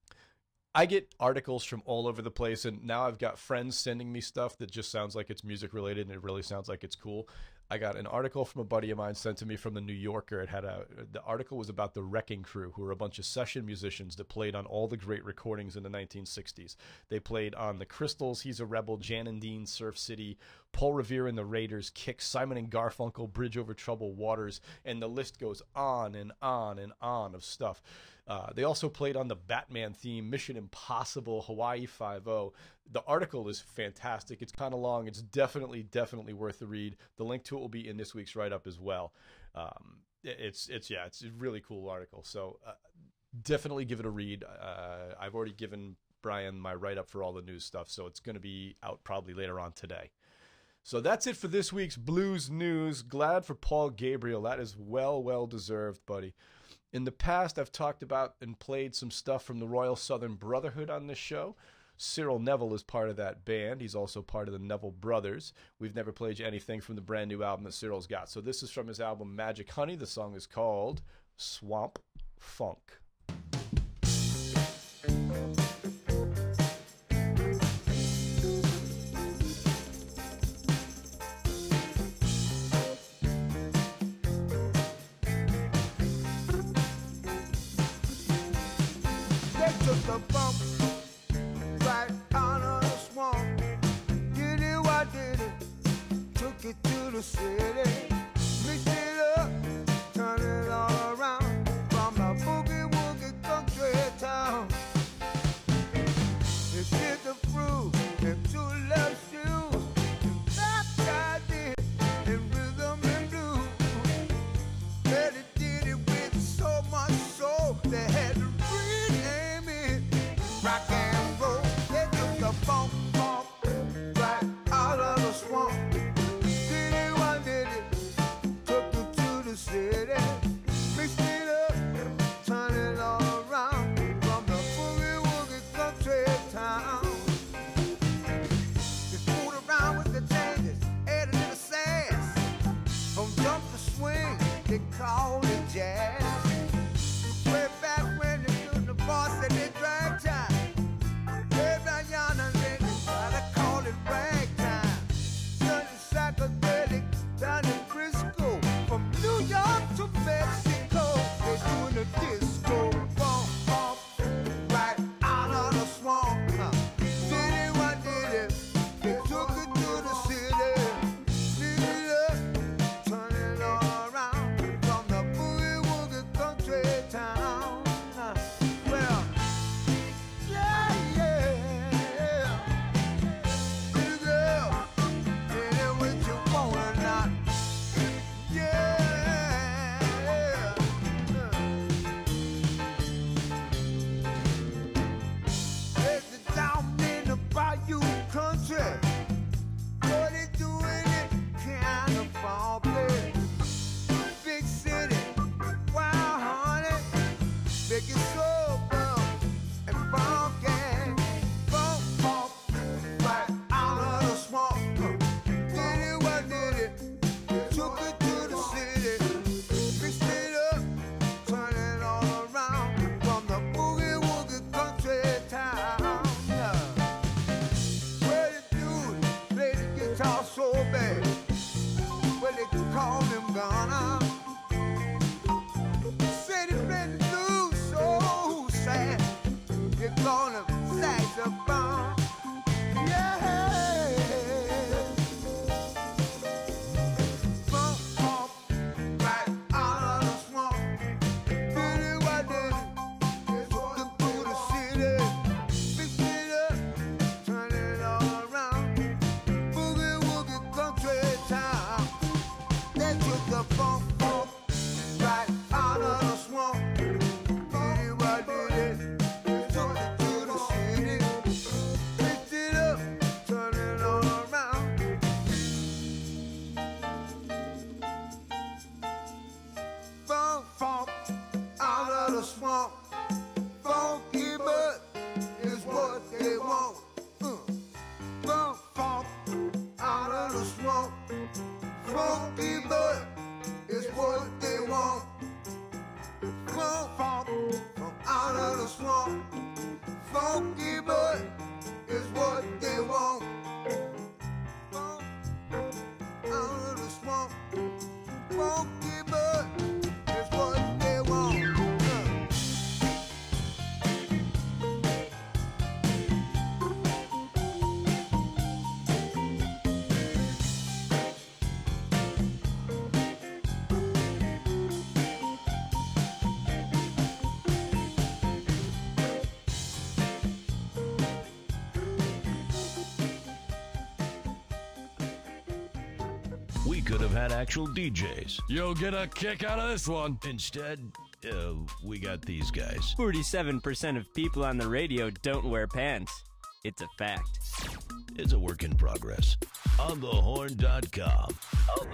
I get articles from all over the place, and now I've got friends sending me stuff that just sounds like it's music related and it really sounds like it's cool. I got an article from a buddy of mine sent to me from the New Yorker. It had a the article was about the Wrecking Crew, who were a bunch of session musicians that played on all the great recordings in the 1960s. They played on the Crystals, He's a Rebel, Jan and Dean, Surf City, Paul Revere and the Raiders, Kick, Simon and Garfunkel, Bridge Over Troubled Waters, and the list goes on and on and on of stuff. Uh, they also played on the Batman theme, Mission Impossible, Hawaii Five O. The article is fantastic. It's kind of long. It's definitely, definitely worth the read. The link to it will be in this week's write up as well. Um, it's, it's yeah, it's a really cool article. So uh, definitely give it a read. Uh, I've already given Brian my write up for all the news stuff, so it's going to be out probably later on today. So that's it for this week's blues news. Glad for Paul Gabriel. That is well, well deserved, buddy. In the past, I've talked about and played some stuff from the Royal Southern Brotherhood on this show. Cyril Neville is part of that band. He's also part of the Neville Brothers. We've never played you anything from the brand new album that Cyril's got. So this is from his album Magic Honey. The song is called Swamp Funk. the city. Could have had actual DJs. You'll get a kick out of this one. Instead, uh, we got these guys. 47% of people on the radio don't wear pants. It's a fact. It's a work in progress. On thehorn.com. On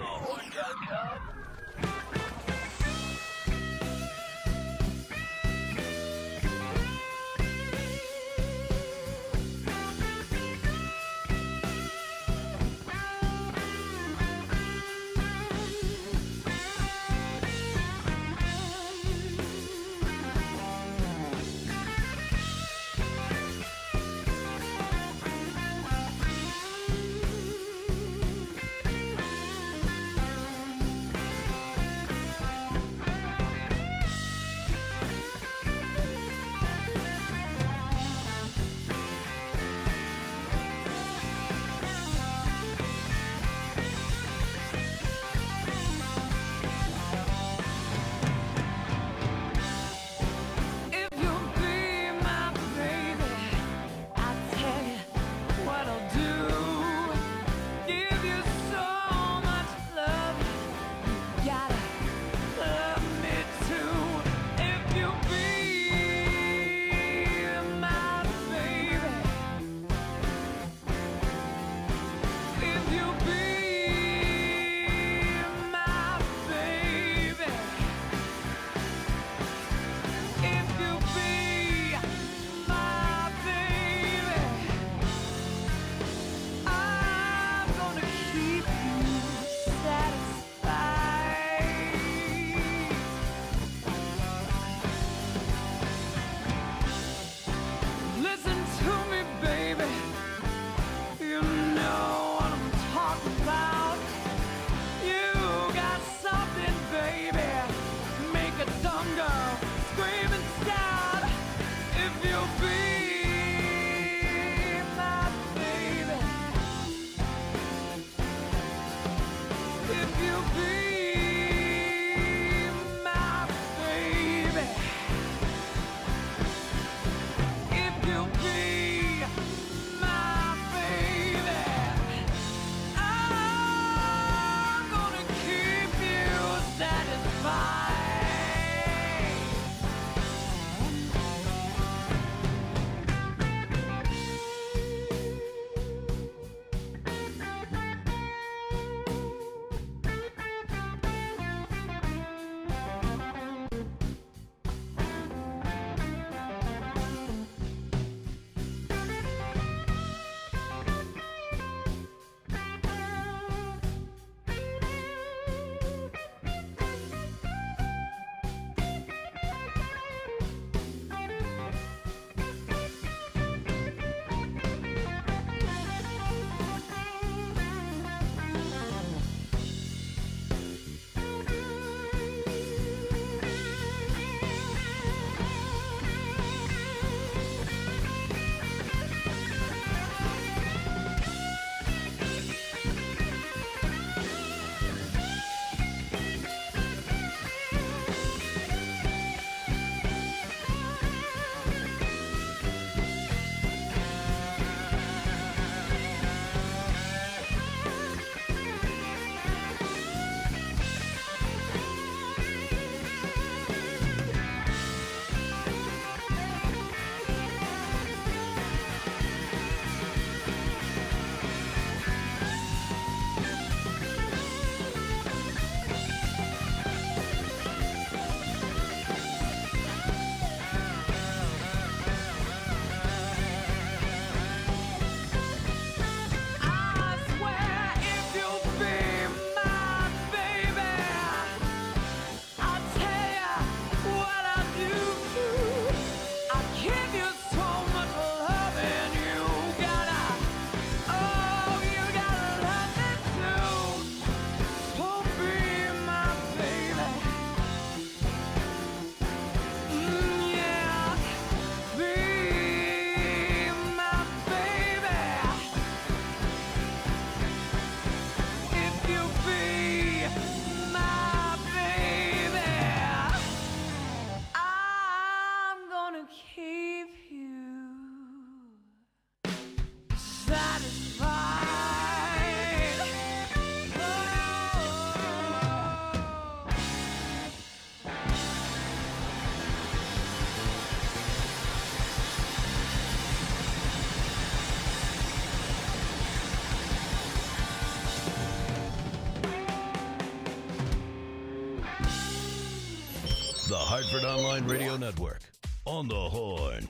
Online Radio Network. On the horn.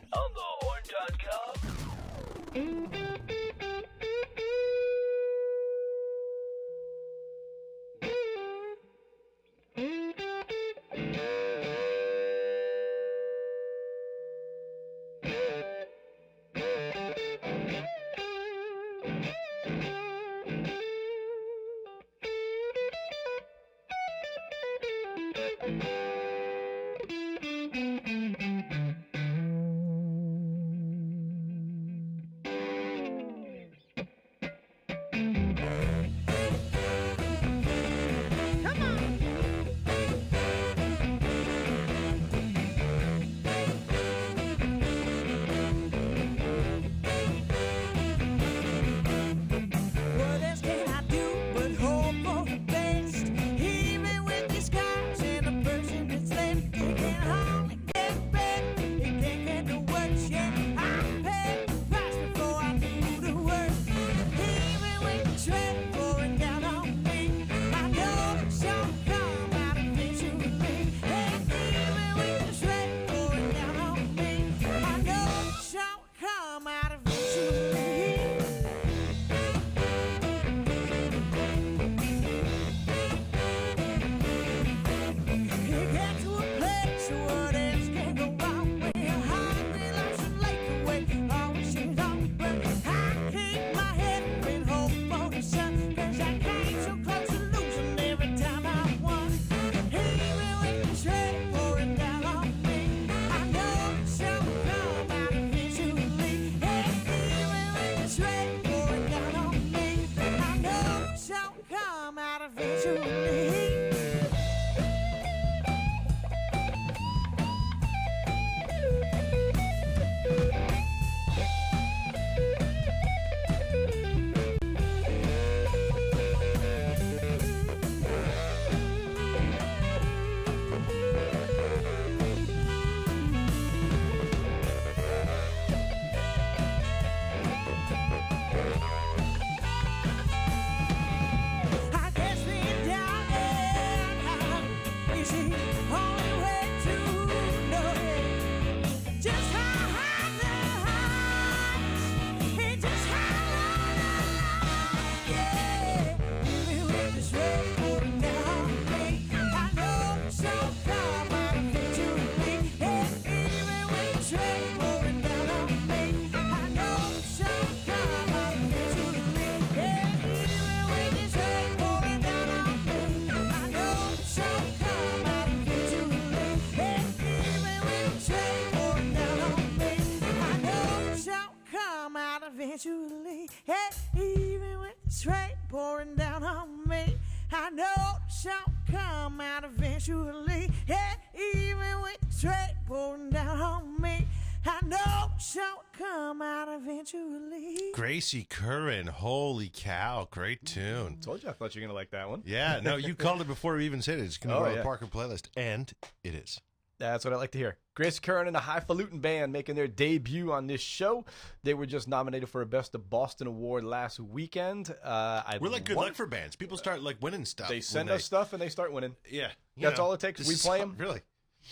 Gracie Curran, holy cow, great tune. Told you I thought you were gonna like that one. Yeah, no, you called it before we even said it. It's going to Oh, go on yeah. the Parker playlist, and it is. That's what I like to hear. Grace Curran and the Highfalutin Band making their debut on this show. They were just nominated for a Best of Boston award last weekend. Uh, We're like good luck for bands. People start like winning stuff. They send they- us stuff and they start winning. Yeah, That's know, all it takes. We play them. Really,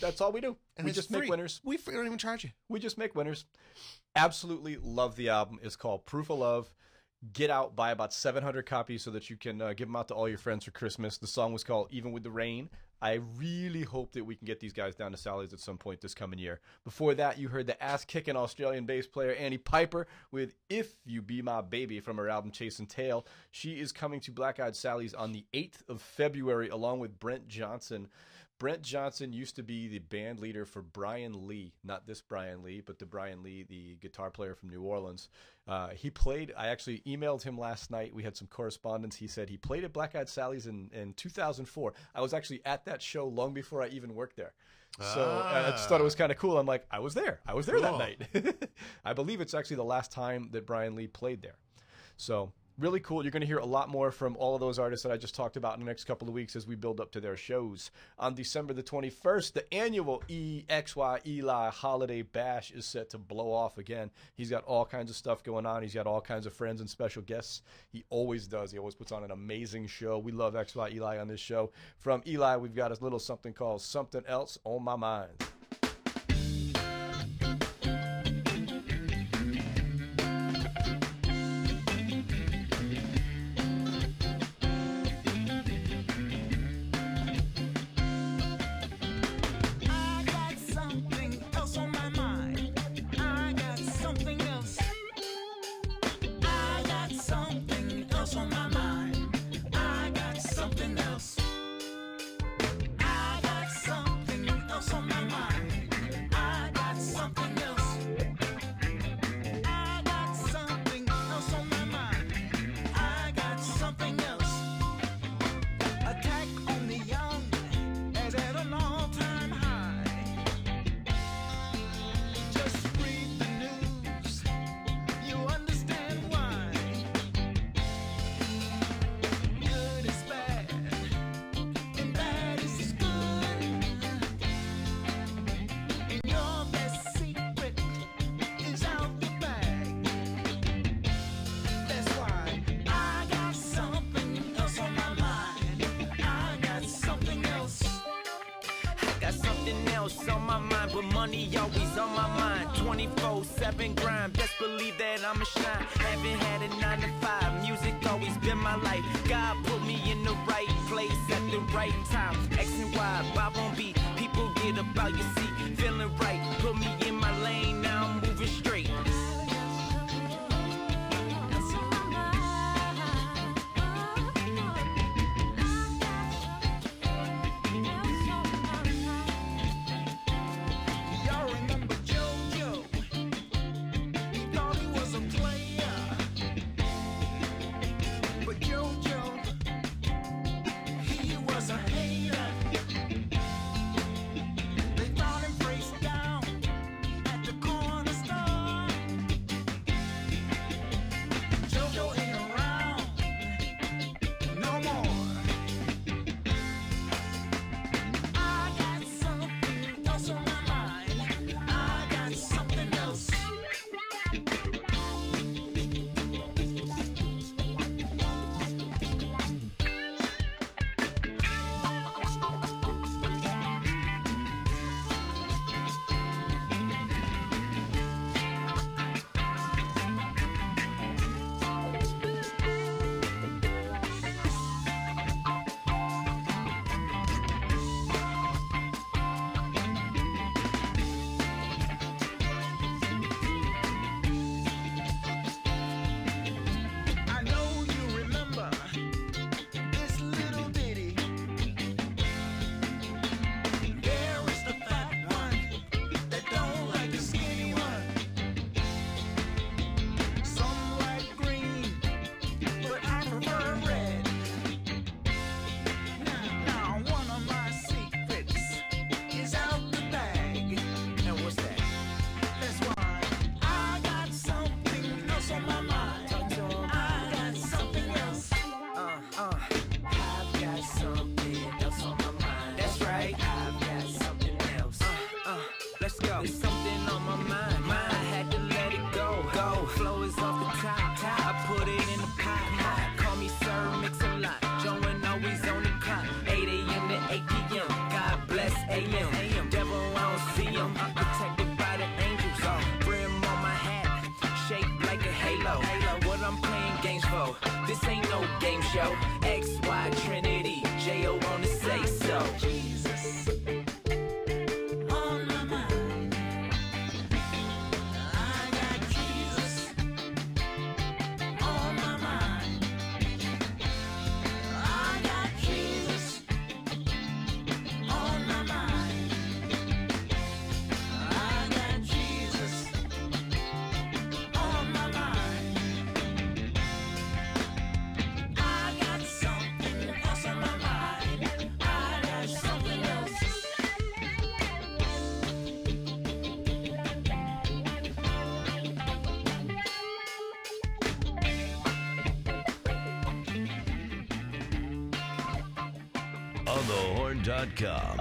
That's all we do. and we just make winners. We f- don't even charge you. We just make winners. Absolutely love the album. It's called Proof of Love. Get out, buy about 700 copies so that you can uh, give them out to all your friends for Christmas. The song was called Even with the Rain. I really hope that we can get these guys down to Sally's at some point this coming year. Before that, you heard the ass kicking Australian bass player Annie Piper with If You Be My Baby from her album Chasing Tail. She is coming to Black Eyed Sally's on the 8th of February along with Brent Johnson. Brent Johnson used to be the band leader for Brian Lee, not this Brian Lee, but the Brian Lee, the guitar player from New Orleans. Uh, he played, I actually emailed him last night. We had some correspondence. He said he played at Black Eyed Sally's in, in 2004. I was actually at that show long before I even worked there. So uh, I just thought it was kind of cool. I'm like, I was there. I was there Cool. that night. I believe it's actually the last time that Brian Lee played there. So really cool. You're going to hear a lot more from all of those artists that I just talked about in the next couple of weeks as we build up to their shows. On December the 21st, the annual EXY Eli Holiday Bash is set to blow off again. He's got all kinds of stuff going on. He's got all kinds of friends and special guests. He always does. He always puts on an amazing show. We love XY Eli on this show. From Eli, we've got a little something called Something Else on My Mind. onthehorn.com.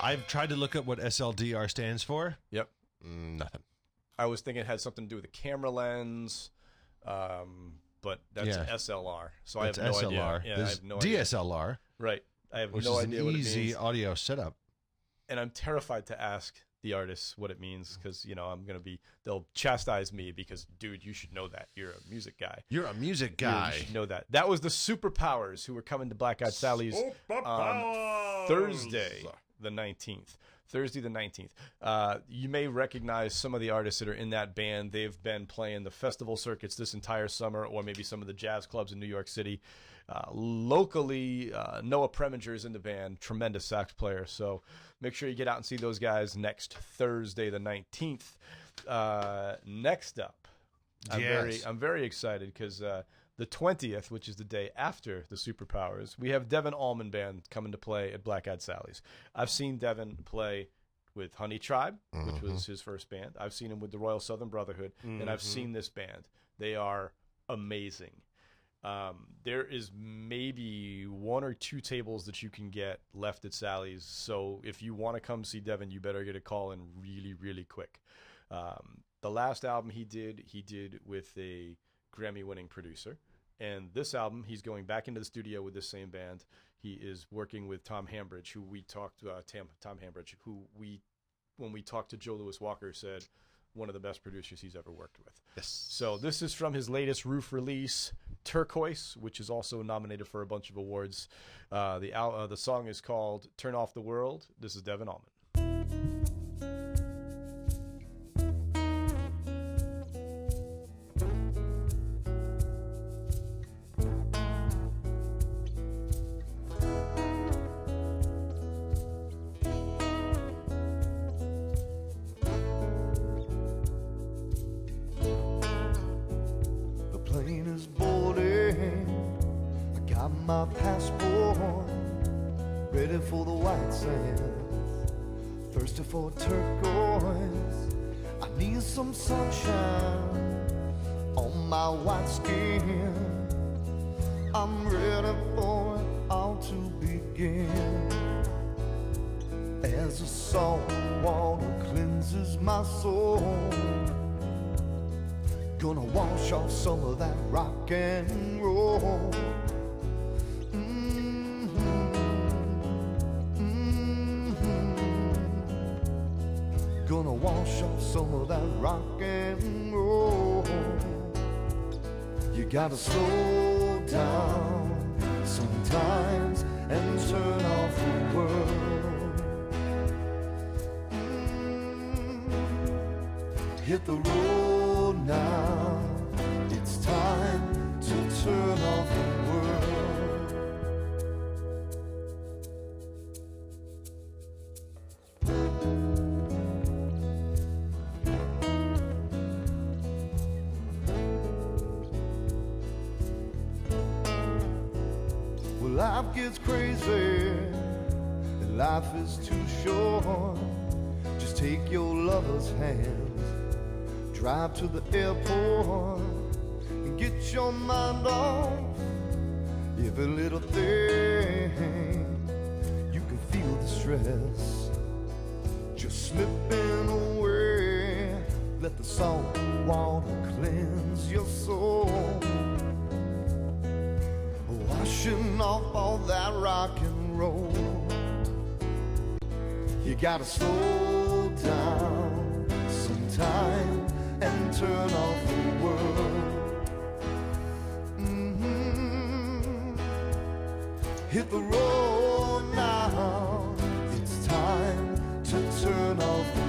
I've tried to look up what SLDR stands for. Yep. Mm, nothing. I was thinking it had something to do with the camera lens, um, but that's Yeah. SLR. So That's I have no SLR. idea. Yeah, I There's have no idea. DSLR, Right. I have which no is idea an what it easy means. audio setup. and I'm terrified to ask the artists what it means because you know I'm gonna be they'll chastise me because dude you should know that. You're a music guy. You're a music guy. you should know that. That was the superpowers who were coming to Black Eyed Sally's on Thursday the 19th Thursday the 19th uh, you may recognize some of the artists that are in that band. They've been playing the festival circuits this entire summer or maybe some of the jazz clubs in New York City. Uh, locally, uh, Noah Preminger is in the band, tremendous sax player. So make sure you get out and see those guys next Thursday, the nineteenth. Uh, next up, I'm very, Yes. I'm very excited because uh, the twentieth, which is the day after the Superpowers, we have Devon Allman Band coming to play at Black Eyed Sally's. I've seen Devon play with Honeytribe, which was his first band. I've seen him with the Royal Southern Brotherhood, and I've Mhm. seen this band. They are amazing. Um, there is maybe one or two tables that you can get left at Sally's. So if you want to come see Devon, you better get a call in really, really quick. Um, the last album he did, he did with a Grammy winning producer. And this album, he's going back into the studio with this same band. He is working with Tom Hambridge, who we talked uh, Tom, Tom Hambridge, who we, when we talked to Joe Louis Walker, said one of the best producers he's ever worked with. Yes. So this is from his latest Ruf release, Turquoise, which is also nominated for a bunch of awards. Uh, the uh, the song is called "Turn Off the World." This is Devon Allman. Sands. Thirsty for turquoise. I need some sunshine on my white skin. I'm ready for it all to begin. As the salt water cleanses my soul. Gonna wash off some of that rock and roll. Wash off some of that rock and roll. You gotta slow down sometimes and turn off the world. Hit the road now. It's time to turn off your lover's hand, drive to the airport, and get your mind off every little thing. You can feel the stress just slipping away. Let the salt water cleanse your soul. Washing off all that rock and roll. You gotta slow down sometime and turn off the world. Mhm. Hit the road now. It's time to turn off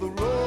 the road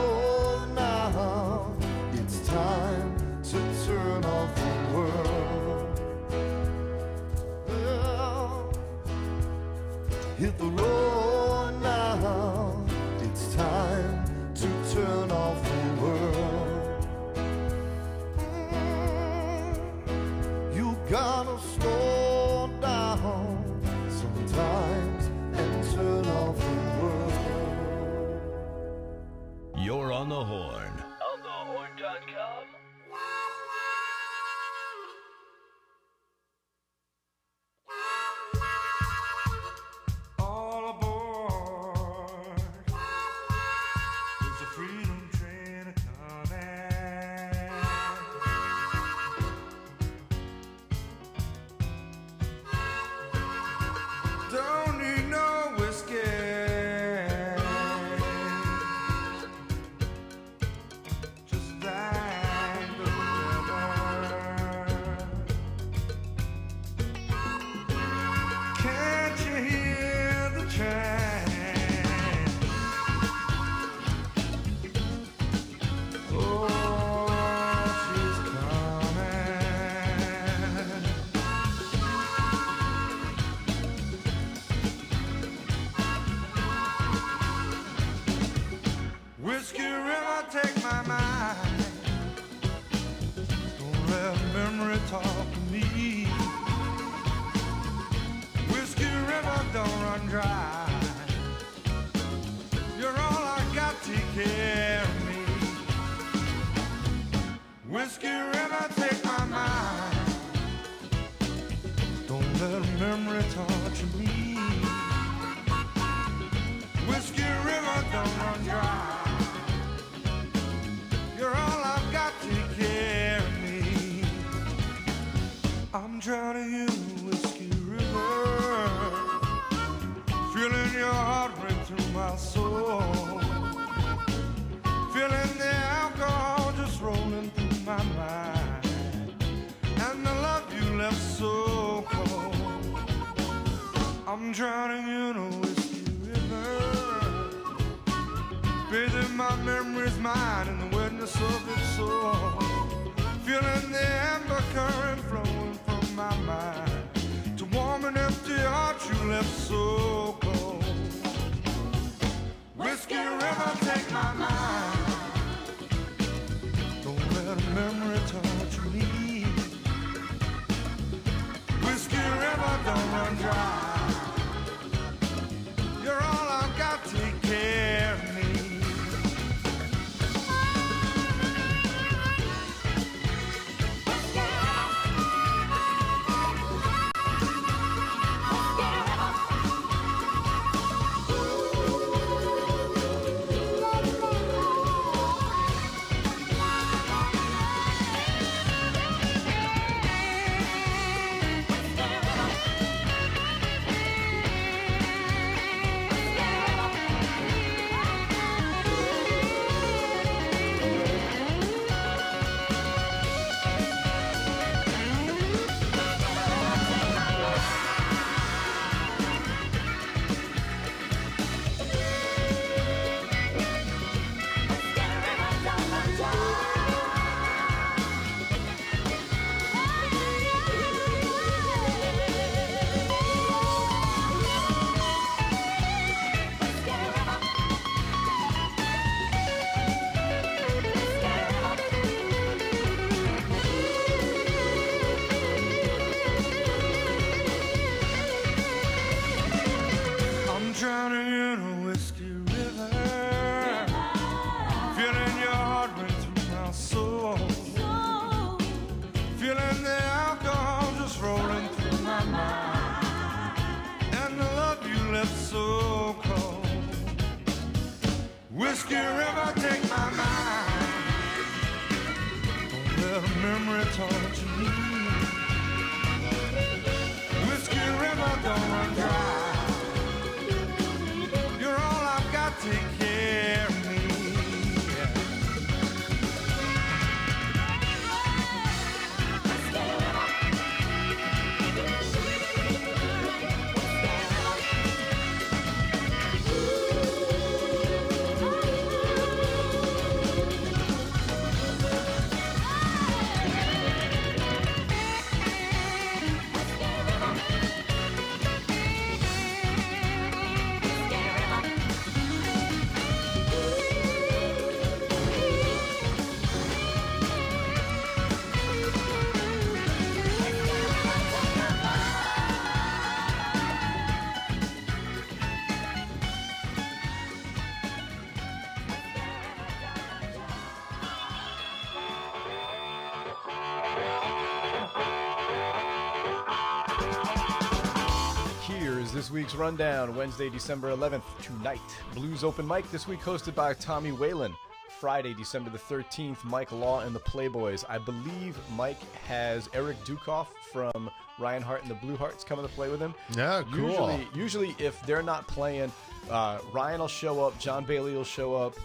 week's rundown. Wednesday, December 11th, tonight. Blues Open Mic this week hosted by Tommy Whalen. Friday, December the 13th, Mike Law and the Playboys. I believe Mike has Eric Dukoff from Ryan Hart and the Blue Hearts coming to play with him. Yeah, cool. Usually, usually if they're not playing, uh, Ryan will show up, John Bailey will show up,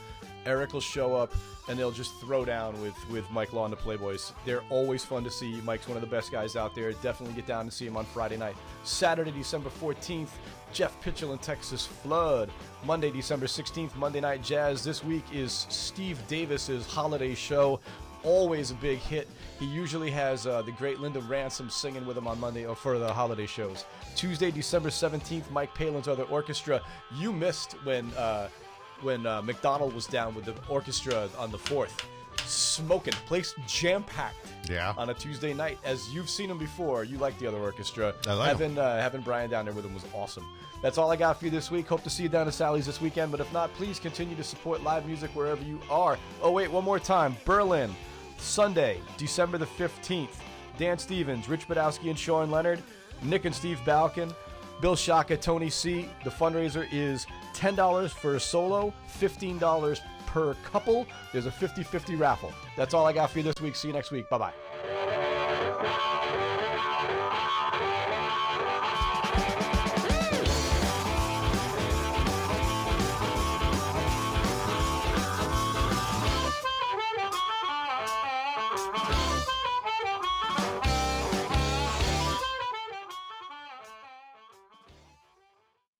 Eric will show up, and they'll just throw down with, with Mike Law and the Playboys. They're always fun to see. Mike's one of the best guys out there. Definitely get down and see him on Friday night. Saturday, December 14th, Jeff Pitchell and Texas Flood. Monday, December 16th, Monday Night Jazz. This week is Steve Davis's holiday show. Always a big hit. He usually has uh, the great Linda Ransom singing with him on Monday or for the holiday shows. Tuesday, December 17th, Mike Palin's other orchestra. You missed when uh, when uh, McDonald was down with the orchestra on the 4th. Smoking, place jam packed. Yeah. On a Tuesday night, as you've seen him before, you like the other orchestra. I like having uh, having Brian down there with him was awesome. That's all I got for you this week. Hope to see you down at Sally's this weekend. But if not, please continue to support live music wherever you are. Oh wait, one more time, Berlin, Sunday, December the fifteenth. Dan Stevens, Rich Badowski, and Sean Leonard, Nick and Steve Balkin, Bill Shaka, Tony C. The fundraiser is $10 for a solo, $15 per couple. There's a 50 50 raffle. That's all I got for you this week. See you next week. Bye bye.